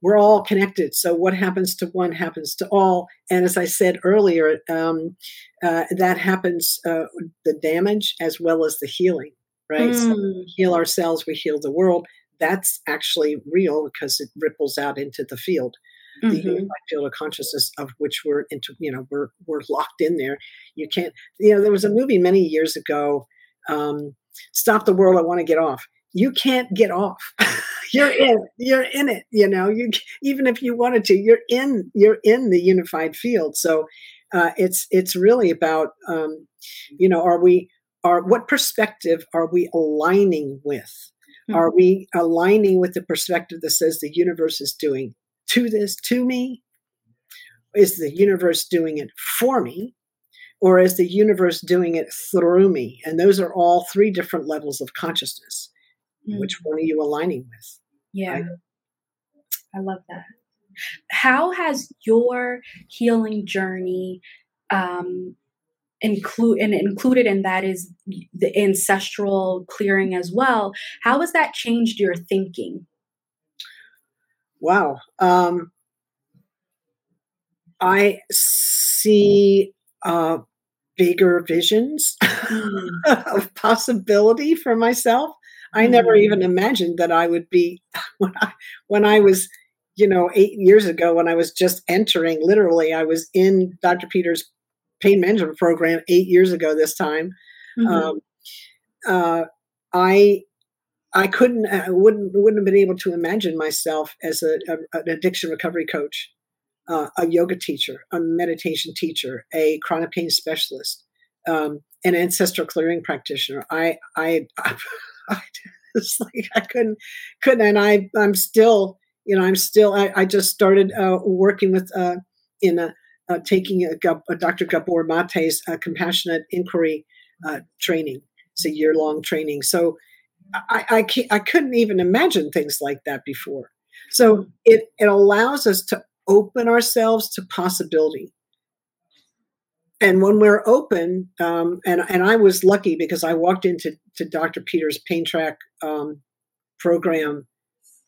We're all connected. So what happens to one happens to all. And as I said earlier, um, uh, that happens uh, the damage as well as the healing, right? Mm. So we heal ourselves, we heal the world. That's actually real because it ripples out into the field mm-hmm. the unified field of consciousness of which we're into you know we're we're locked in there you can't you know there was a movie many years ago um, stop the world i want to get off. You can't get off. You're in you're in it you know? You even if you wanted to you're in you're in the unified field. So uh, it's it's really about um, you know are we are what perspective are we aligning with? Mm-hmm. are we aligning with the perspective that says the universe is doing to this to me? Is the universe doing it for me or is the universe doing it through me? And those are all three different levels of consciousness. Mm. Which one are you aligning with? Yeah. Right? I love that. How has your healing journey um, include and included in that is the ancestral clearing as well? How has that changed your thinking? Wow. Um, I see uh, bigger visions mm. of possibility for myself. I mm. never even imagined that I would be when I when I was, you know, eight years ago when I was just entering. Literally, I was in Dr. Peters' pain management program eight years ago. This time, mm-hmm. um, uh, I I couldn't, I wouldn't, wouldn't have been able to imagine myself as a, a an addiction recovery coach, uh, a yoga teacher, a meditation teacher, a chronic pain specialist, um, an ancestral clearing practitioner. I, I, I, I it's like I couldn't, couldn't, and I, I'm still, you know, I'm still. I, I just started uh, working with uh, in a uh, taking a, a, Dr. Gabor Mate's uh, compassionate inquiry uh, training. It's a year long training. So I, I, I couldn't even imagine things like that before. So it, it allows us to open ourselves to possibility. And when we're open, um, and, and I was lucky because I walked into to Dr. Peter's Pain Track um, program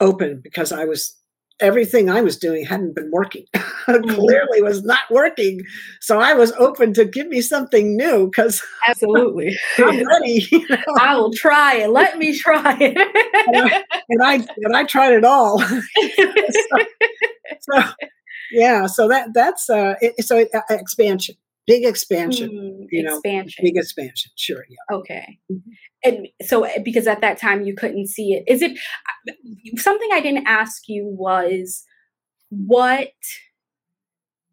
open because I was everything I was doing hadn't been working. Mm-hmm. Clearly was not working. So I was open to give me something new because absolutely I'm ready. You know? I will try it. Let me try it. and, I, and, I, and I tried it all. so, so, yeah, so that that's uh it, so uh, expansion big expansion mm, you know expansion big expansion sure yeah okay mm-hmm. and so eh, because at that time you couldn't see it is it uh, something i didn't ask you was what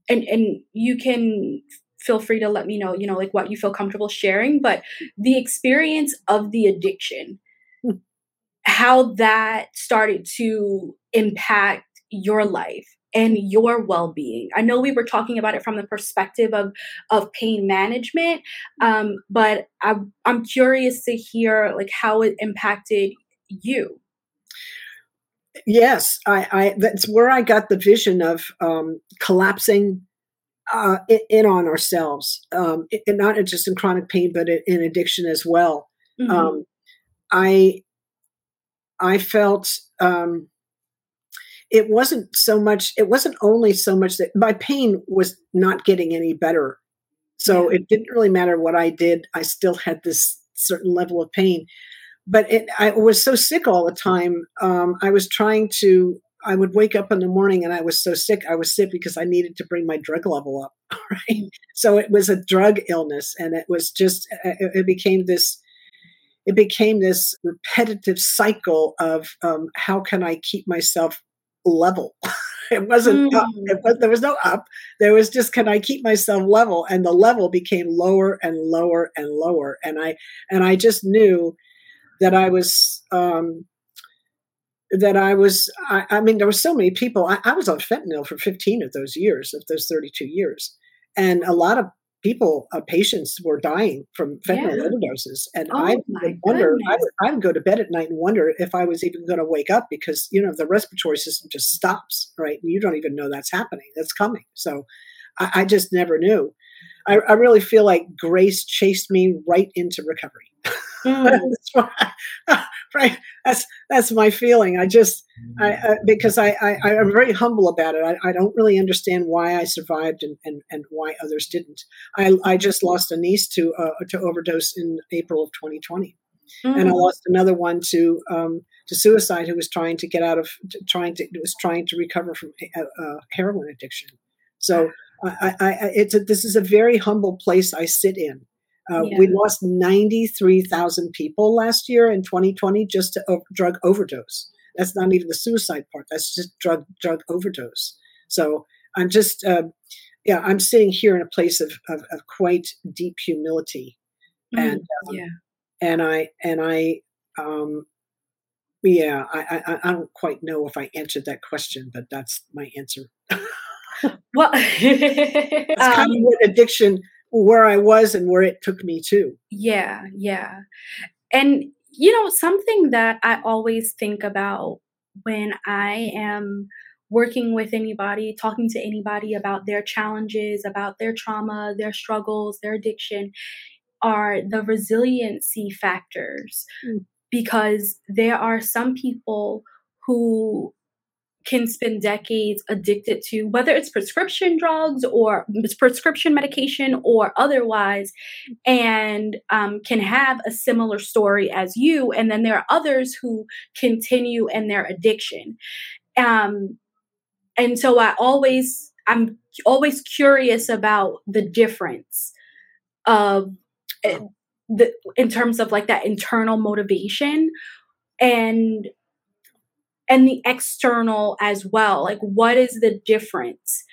and and you can feel free to let me know you know like what you feel comfortable sharing but the experience of the addiction hmm. how that started to impact your life and your well-being. I know we were talking about it from the perspective of of pain management um, but I, i'm curious to hear like how it impacted you. Yes i, I that's where i got the vision of um, collapsing uh, in on ourselves um, and not just in chronic pain but in addiction as well. Mm-hmm. um, i i felt um, it wasn't so much it wasn't only so much that my pain was not getting any better. So it didn't really matter what i did i still had this certain level of pain. But it, i was so sick all the time um, i was trying to i would wake up in the morning and i was so sick i was sick because i needed to bring my drug level up right? So it was a drug illness and it was just it, it became this it became this repetitive cycle of um, how can I keep myself level. it wasn't mm. up. It was, there was no up. There was just can I keep myself level? And the level became lower and lower and lower. And I and I just knew that I was um, that I was. I, I, mean, there were so many people. I, I was on fentanyl for 15 of those years, of those 32 years, and a lot of people, uh, patients were dying from fentanyl yeah. overdoses. And oh, I wonder, I would, I would, go to bed at night and wonder if I was even going to wake up because, you know, the respiratory system just stops, right? And you don't even know that's happening, that's coming. So I, I just never knew. I, I, really feel like grace chased me right into recovery. Mm. that's right. That's that's my feeling. I just I, uh, because I, I I'm very humble about it. I, I don't really understand why I survived and, and, and why others didn't. I I just lost a niece to uh, to overdose in April of 2020, mm. and I mm. lost another one to um, to suicide who was trying to get out of trying to was trying to recover from a, a heroin addiction. So I, I, it's a, this is a very humble place I sit in. Uh, yeah. We lost 93,000 people last year in 2020 just to o- drug overdose. That's not even the suicide part. That's just drug drug overdose. So I'm just, uh, yeah, I'm sitting here in a place of, of, of quite deep humility, mm, and um, yeah, and I and I, um, yeah, I, I I don't quite know if I answered that question, but that's my answer. well, it's kind um, of what addiction where I was and where it took me to. Yeah, yeah. And you know, something that I always think about when I am working with anybody, talking to anybody about their challenges, about their trauma, their struggles, their addiction, are the resiliency factors. Mm. Because there are some people who can spend decades addicted to whether it's prescription drugs or prescription medication or otherwise and um, can have a similar story as you. And then there are others who continue in their addiction. Um, and so i always i'm always curious about the difference of uh, the in terms of like that internal motivation and and the external as well like what is the difference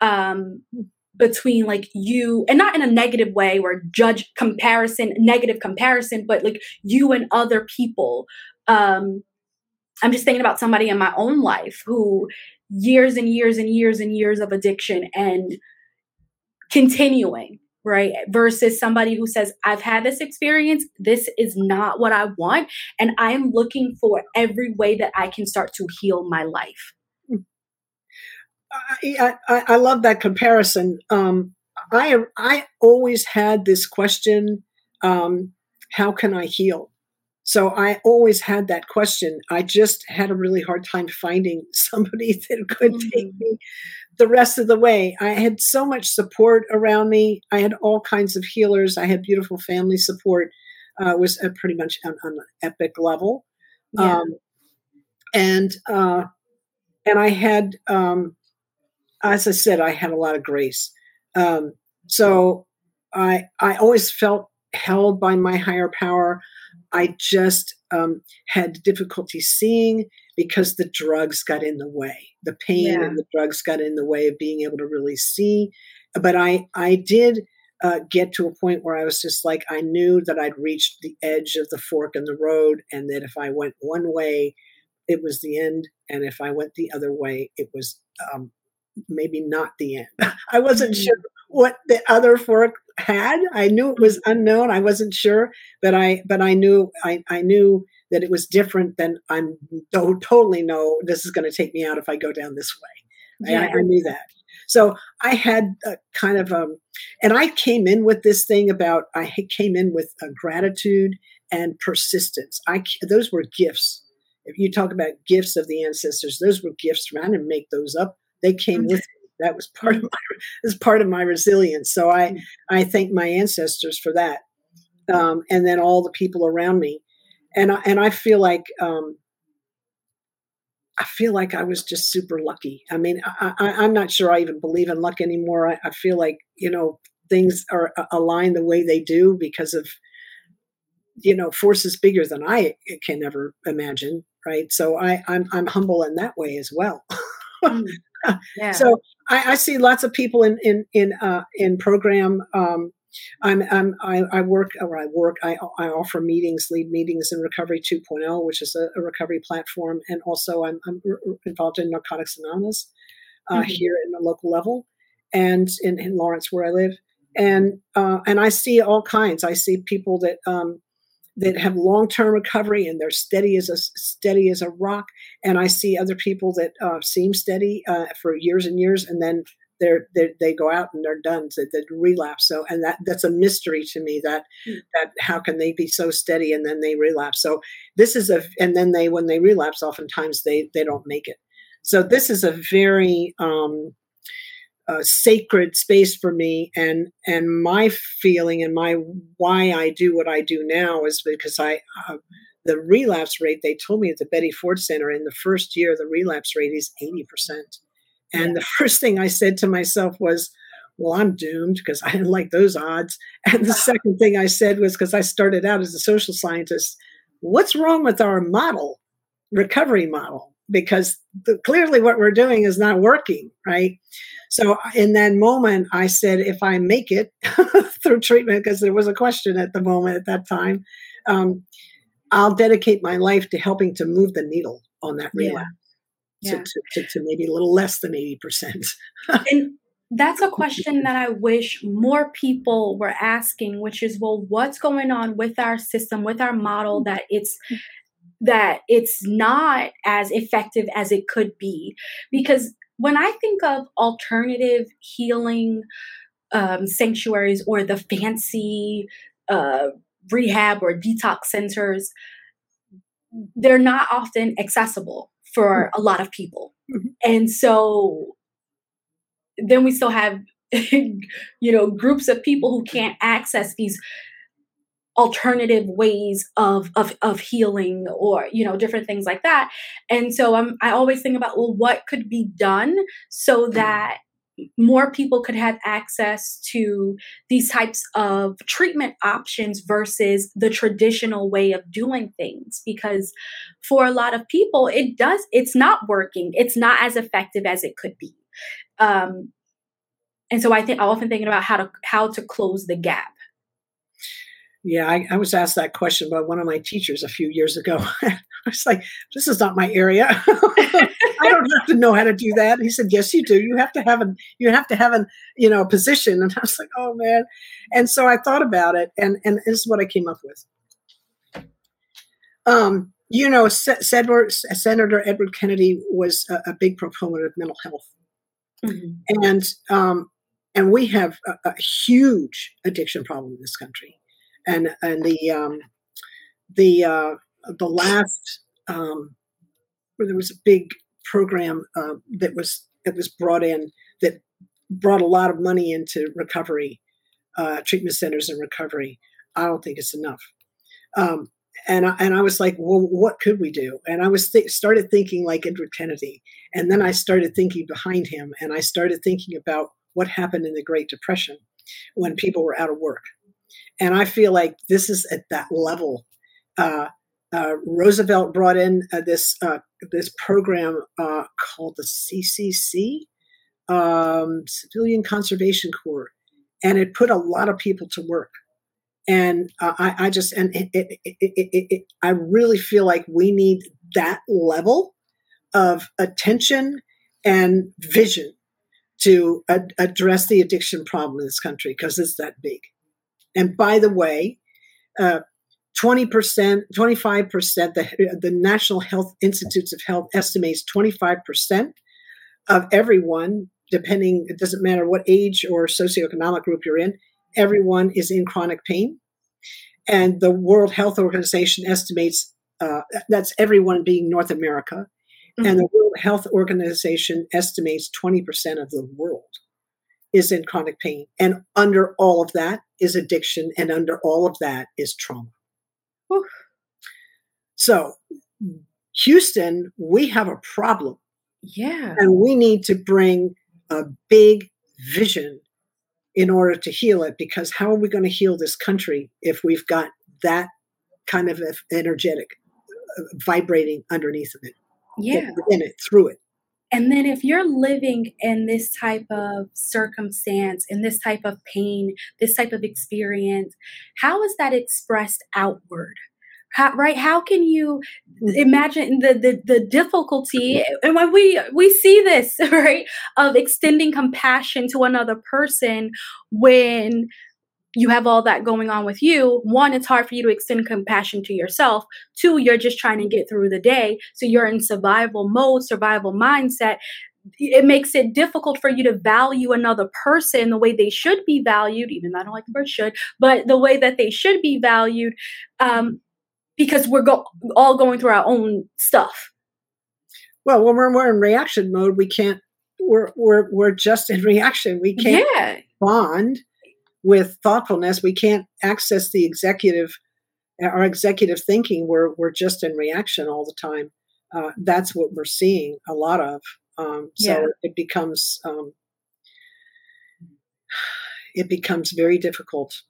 um between like you and not in a negative way or judge comparison negative comparison but like you and other people. Um i'm just thinking about somebody in my own life who years and years and years and years of addiction and continuing right versus somebody who says i've had this experience this is not what i want and i am looking for every way that i can start to heal my life I, I, I love that comparison. Um, I I always had this question: um, How can I heal? So I always had that question. I just had a really hard time finding somebody that could mm-hmm. take me the rest of the way. I had so much support around me. I had all kinds of healers. I had beautiful family support. Uh, was at pretty much on, on, an epic level, yeah. um, and uh, and I had um, as I said, I had a lot of grace. Um, so I I always felt held by my higher power. I just um, had difficulty seeing because the drugs got in the way. The pain yeah. and the drugs got in the way of being able to really see. But I I did uh, get to a point where I was just like I knew that I'd reached the edge of the fork in the road, and that if I went one way, it was the end, and if I went the other way, it was um, maybe not the end. I wasn't mm-hmm. sure what the other fork had. I knew it was unknown. I wasn't sure, but I but I knew I, I knew that it was different than I'm don't totally know this is going to take me out if I go down this way. Yeah. I, I knew that. So I had a kind of um, and I came in with this thing about I came in with a gratitude and persistence. I those were gifts. If you talk about gifts of the ancestors, those were gifts. I didn't make those up. They came with me. That was part of my is part of my resilience. So I mm. I thank my ancestors for that, um, and then all the people around me, and I, and I feel like um, I feel like I was just super lucky. I mean, I, am not sure I even believe in luck anymore. I, I feel like you know things are aligned the way they do because of you know forces bigger than I can ever imagine. Right. So I I'm I'm humble in that way as well. mm. Yeah. So I, I, see lots of people in in in uh, in program. Um, I'm, I'm I, I, work or I work I, I offer meetings, lead meetings in Recovery 2.0, which is a, a recovery platform, and also I'm, I'm involved in Narcotics Anonymous uh, mm-hmm. here in the local level, and in, in Lawrence where I live, and uh, and I see all kinds. I see people that um, that have long-term recovery and they're steady as a steady as a rock. And I see other people that uh, seem steady uh, for years and years, and then they're, they're, they go out and they're done. So they relapse. So and that that's a mystery to me. That mm. that how can they be so steady and then they relapse? So this is a and then they when they relapse, oftentimes they they don't make it. So this is a very um, a sacred space for me. And and my feeling and my why I do what I do now is because I uh, the relapse rate they told me at the Betty Ford Center in the first year the relapse rate is 80% and the first thing I said to myself was well I'm doomed because I didn't like those odds. And the second thing I said was because I started out as a social scientist what's wrong with our model recovery model because the, clearly what we're doing is not working, right? So in that moment, I said, if I make it through treatment, because there was a question at the moment at that time, um, I'll dedicate my life to helping to move the needle on that relapse. Yeah. To, to, to, maybe a little less than 80%. and that's a question that I wish more people were asking, which is, well, what's going on with our system, with our model that it's that it's not as effective as it could be. Because when I think of alternative healing um, sanctuaries or the fancy uh, rehab or detox centers, they're not often accessible for a lot of people. Mm-hmm. And so then we still have you know groups of people who can't access these alternative ways of, of of healing or you know different things like that. And so I'm, i always think about well what could be done so that more people could have access to these types of treatment options versus the traditional way of doing things? Because for a lot of people it does it's not working. It's not as effective as it could be. Um, and so i think i often thinking about how to how to close the gap yeah, I, I, was asked that question by one of my teachers a few years ago. I was like, "This is not my area. I don't have to know how to do that." He said, "Yes, you do. You have to have a you have to have a you know position." And I was like, "Oh man!" And so I thought about it, and and this is what I came up with. Um, you know, Senator, Senator Edward Kennedy was a, a, big proponent of mental health, mm-hmm. and um, and we have a, a huge addiction problem in this country and and the um, the uh, the last um, where there was a big program uh, that was that was brought in that brought a lot of money into recovery uh, treatment centers and recovery. I don't think it's enough. Um, and I, and I was like, well, what could we do? And I was th- started thinking like Edward Kennedy, and then I started thinking behind him, and I started thinking about what happened in the Great Depression when people were out of work and I feel like this is at that level. Uh, uh, Roosevelt brought in uh, this uh, this program uh, called the CCC, um, Civilian Conservation Corps, and it put a lot of people to work. And uh, I, I, just and it, it, it, I really feel like we need that level of attention and vision to ad- address the addiction problem in this country because it's that big. And by the way, uh, 20%, 25%, the, the National Health Institutes of Health estimates 25% of everyone, depending, it doesn't matter what age or socioeconomic group you're in, everyone is in chronic pain. And the World Health Organization estimates uh, that's everyone being North America. Mm-hmm. And the World Health Organization estimates 20% of the world is in chronic pain. And under all of that is addiction. And under all of that is trauma. Whew. So, Houston, we have a problem. Yeah. And we need to bring a big vision in order to heal it because how are we going to heal this country if we've got that kind of energetic uh, vibrating underneath of it? Yeah. In it, through it. And then if you're living in this type of circumstance, in this type of pain, this type of experience, how is that expressed outward? How, right how can you mm. imagine the, the the difficulty and when we we see this right of extending compassion to another person when you have all that going on with you, one, it's hard for you to extend compassion to yourself. Two, you're just trying to get through the day. So you're in survival mode, survival mindset. It makes it difficult for you to value another person the way they should be valued, even though I don't like the word should, but the way that they should be valued, um, because we're go- all going through our own stuff. Well, when we're, we're in reaction mode, we can't. We're we're we're just in reaction. We can't yeah. bond with thoughtfulness, we can't access the executive, our executive thinking. We're we're just in reaction all the time. Uh, that's what we're seeing a lot of. Um, so yeah. it becomes um, it becomes very difficult,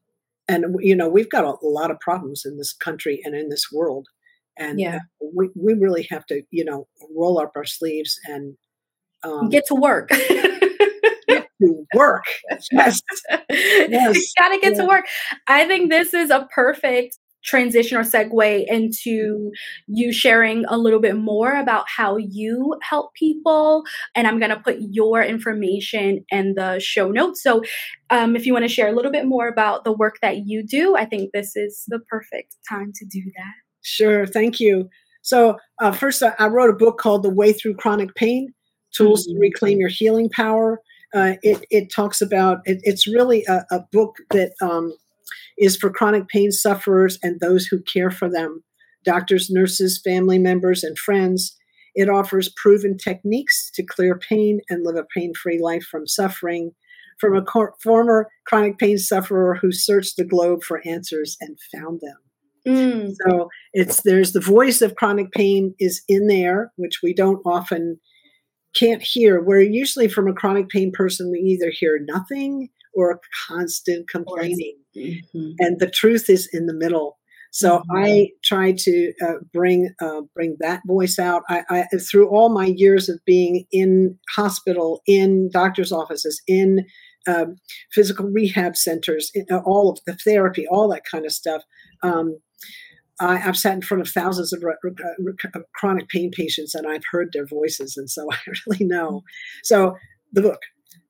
and you know we've got a, lot of problems in this country and in this world, and yeah. we we really have to you know roll up our sleeves and um, get to work. to work. Yes. yes. you gotta get yeah. to work. I think this is a perfect transition or segue into you sharing a little bit more about how you help people. And I'm going to put your information in the show notes. So um, if you want to share a little bit more about the work that you do, I think this is the perfect time to do that. Sure. Thank you. So, uh, first, I wrote a book called The Way Through Chronic Pain Tools mm-hmm. to Reclaim Your Healing Power. Uh, it, it talks about it, it's really a, a book that um, is for chronic pain sufferers and those who care for them doctors nurses family members and friends. It offers proven techniques to clear pain and live a pain-free life from suffering. From a cor- former chronic pain sufferer who searched the globe for answers and found them. Mm. so it's there's the voice of chronic pain is in there which we don't often can't hear. Where usually from a chronic pain person, we either hear nothing or constant complaining. Mm-hmm. And the truth is in the middle. So mm-hmm. I try to uh, bring uh, bring that voice out. I, I, through all my years of being in hospital, in doctors' offices, in um, physical rehab centers, in, uh, all of the therapy, all that kind of stuff. Um, I, have sat in front of thousands of re- re- uh, chronic pain patients, and I've heard their voices, and so I really know. So the book.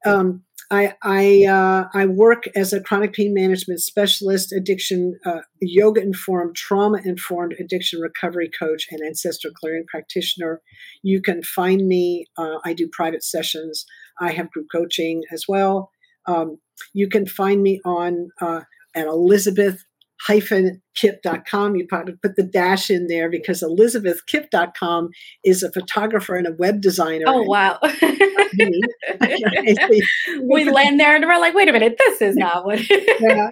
Um, I I, uh, I work as a chronic pain management specialist, addiction, uh, yoga informed, trauma informed addiction recovery coach, and ancestral clearing practitioner. You can find me. Uh, I do private sessions. I have group coaching as well. Um, you can find me on uh, at Elizabeth kipp.com. You probably put the dash in there because Elizabeth elizabethkip.com is a photographer and a web designer. Oh, wow. we land there and we're like, wait a minute, this is not what. yeah.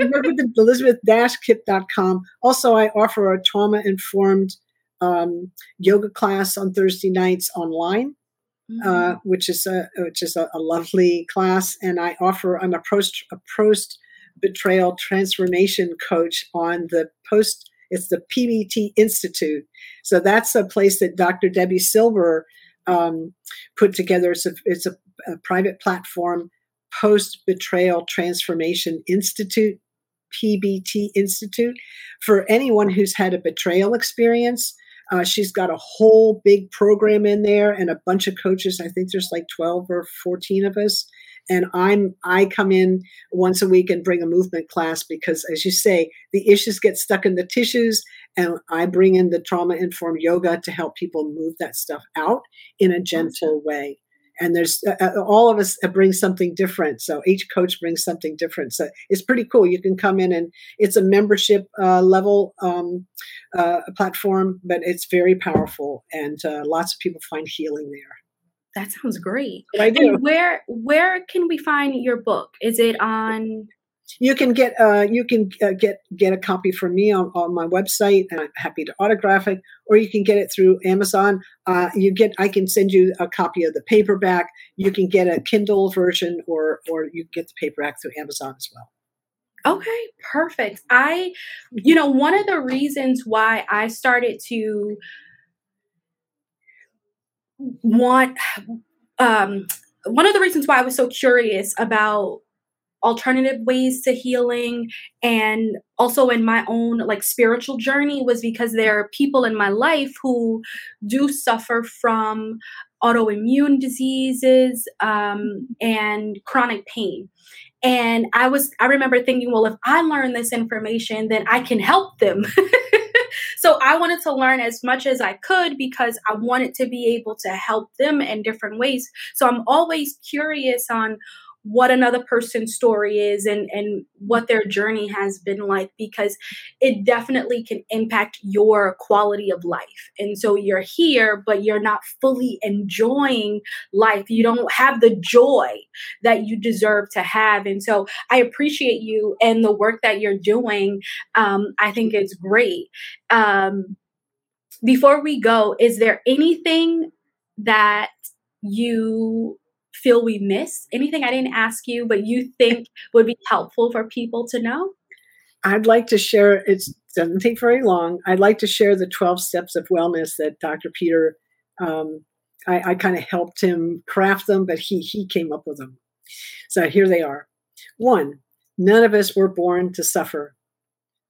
I work with elizabeth-kipp.com. Also, I offer a trauma-informed um, yoga class on Thursday nights online. Uh, mm-hmm. Uh, which is a which is a, a, lovely class, and I offer I'm a post a post betrayal transformation coach on the post it's the pbt institute. So that's a place that dr Debi Silber um, put together. It's a, it's a, a private platform post betrayal transformation institute pbt institute. For anyone who's had a betrayal experience uh, she's got a whole big program in there and a bunch of coaches. I think there's like 12 or 14 of us and i'm i come in once a week and bring a movement class because as you say the issues get stuck in the tissues and i bring in the trauma informed yoga to help people move that stuff out in a gentle way. And there's uh, uh, all of us bring something different. So each coach brings something different. So it's pretty cool. You can come in and it's a membership uh, level um, uh, platform but it's very powerful and uh, lots of people find healing there that sounds great. I do. And where where can we find your book? Is it on? You can get uh, you can uh, get get a copy from me on, on my website, and I'm happy to autograph it. Or you can get it through Amazon. Uh, you get I can send you a copy of the paperback. You can get a Kindle version, or or you can get the paperback through Amazon as well. Okay, perfect. I, you know, one of the reasons why I started to want um, one of the reasons why I was so curious about alternative ways to healing and also in my own like spiritual journey was because there are people in my life who do suffer from autoimmune diseases um, and chronic pain. And i was i remember thinking well if i learn this information then i can help them So I wanted to learn as much as I could because I wanted to be able to help them in different ways. So I'm always curious on what another person's story is and and what their journey has been like because it definitely can impact your quality of life. And so you're here but you're not fully enjoying life. You don't have the joy that you deserve to have. And so i appreciate you and the work that you're doing. Um, i think it's great. Um, before we go is there anything that you feel we missed? Anything I didn't ask you, but you think would be helpful for people to know? I'd like to share, it doesn't take very long. I'd like to share the 12 steps of wellness that Dr. Peter, um, I, I kind of helped him craft them, but he, he came up with them. So here they are. One, none of us were born to suffer.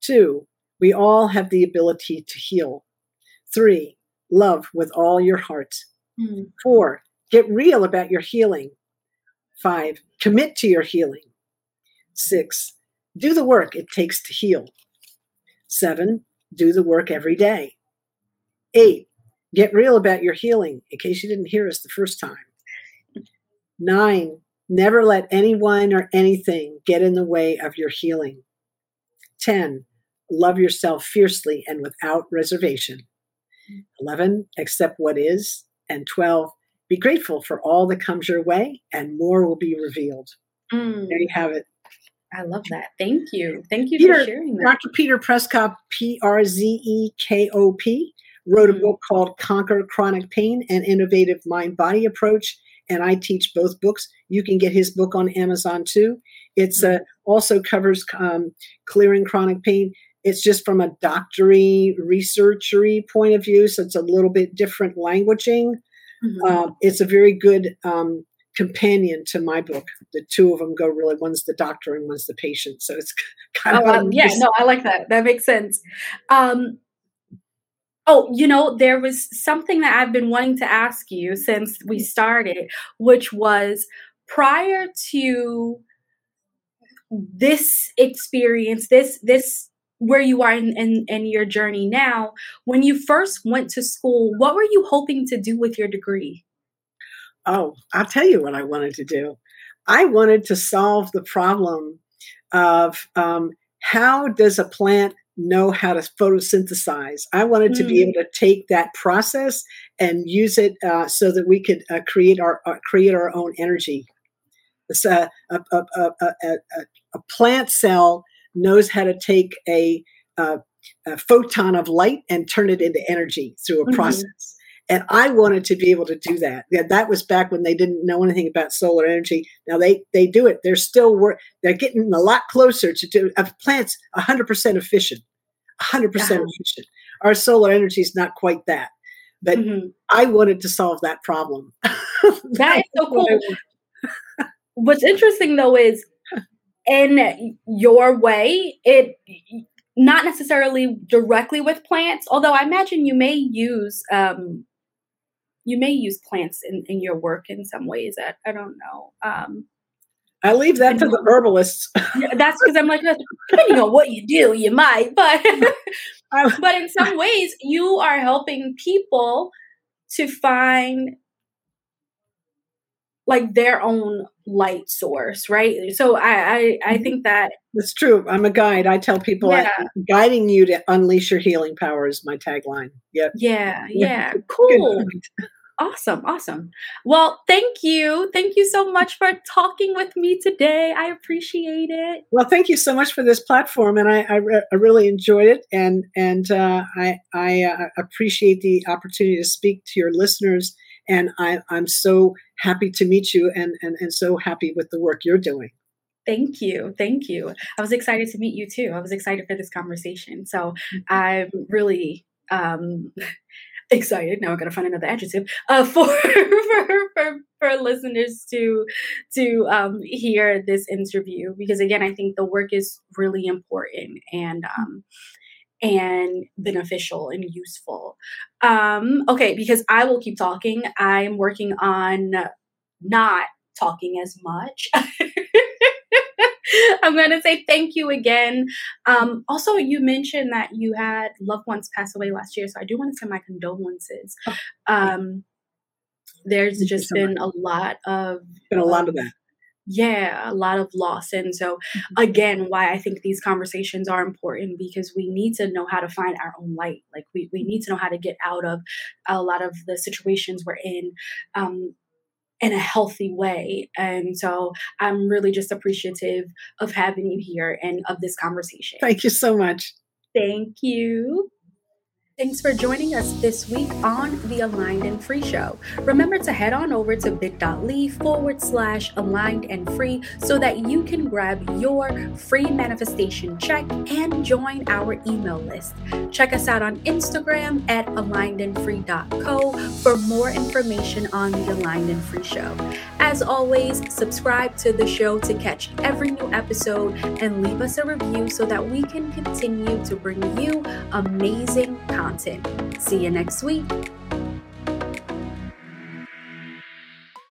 Two, we all have the ability to heal. Three, love with all your heart. Mm. Four, Get real about your healing. Five, commit to your healing. Six, do the work it takes to heal. Seven, do the work every day. Eight, get real about your healing in case you didn't hear us the first time. Nine, never let anyone or anything get in the way of your healing. 10, love yourself fiercely and without reservation. 11, accept what is. And 12, be grateful for all that comes your way, and more will be revealed. Mm. There you have it. I love that. Thank you. Thank you Peter, for sharing that. Dr. Peter Przekop, P R Z E K O P. wrote a book called Conquer Chronic Pain and Innovative Mind Body Approach. And I teach both books. You can get his book on Amazon too. It's uh, also covers um, clearing chronic pain. It's just from a doctory, researchery point of view, so it's a little bit different languaging. Mm-hmm. Uh, it's a very good um, companion to my book. The two of them go really. One's the doctor and one's the patient. So it's kind oh, of yeah. No, I like that. That makes sense. Um, oh, you know, there was something that I've been wanting to ask you since we started, which was prior to this experience, this this where you are in, in, in your journey now. When you first went to school, what were you hoping to do with your degree? Oh, I'll tell you what I wanted to do. I wanted to solve the problem of um, how does a plant know how to photosynthesize. I wanted mm. to be mm. able to take that process and use it uh, so that we could uh, create our uh, create our own energy. It's a A, a, a, a, plant cell knows how to take a, a, photon of light and turn it into energy through a mm-hmm. process. And I wanted to be able to do that. Yeah, that was back when they didn't know anything about solar energy. Now they they do it. They're still work. They're getting a lot closer to do. Uh, plants 100 percent efficient, 100 percent efficient. Our solar energy is not quite that, but mm-hmm. I wanted to solve that problem. that is so cool. What's interesting though is in your way, it not necessarily directly with plants, although I imagine you may use um, you may use plants in, in your work in some ways. I, I don't know. Um, I leave that to the herbalists. that's because I'm like, depending on what you do, you might, but but in some ways, you are helping people to find like their own light source, right? So I I, I mm-hmm. think that it's true. I'm a guide. I tell people yeah. Guiding you to unleash your healing power is my tagline. Yep. Yeah, yeah. Cool. Awesome, awesome. Well, thank you. Thank you so much for talking with me today. I appreciate it. Well, thank you so much for this platform, and I, I, re- I really enjoyed it, and and uh, I I uh, appreciate the opportunity to speak to your listeners and I, I'm so happy to meet you and, and, and so happy with the work you're doing. Thank you. Thank you. I was excited to meet you too. I was excited for this conversation. So mm-hmm. I'm really um, excited. Now I gotta find another adjective uh, for, for, for for listeners to to um, hear this interview because again, I think the work is really important and um, and beneficial and useful. Um, okay, because I will keep talking. I'm working on not talking as much. I'm going to say thank you again. Um, also, you mentioned that you had loved ones pass away last year, so I do want to send my condolences. Oh, um, there's just been a lot of been a lot of that yeah a lot of loss. And so mm-hmm. again why i think these conversations are important because we need to know how to find our own light. Like we, we need to know how to get out of a lot of the situations we're in um, in a healthy way. And so i'm really just appreciative of having you here and of this conversation. Thank you so much. Thank you Thanks for joining us this week on the Aligned and Free Show. Remember to head on over to bit.ly forward slash aligned and free so that you can grab your free manifestation check and join our email list. Check us out on Instagram at alignedandfree.co for more information on the Aligned and Free Show. As always, subscribe to the show to catch every new episode and leave us a review so that we can continue to bring you amazing content content. See you next week.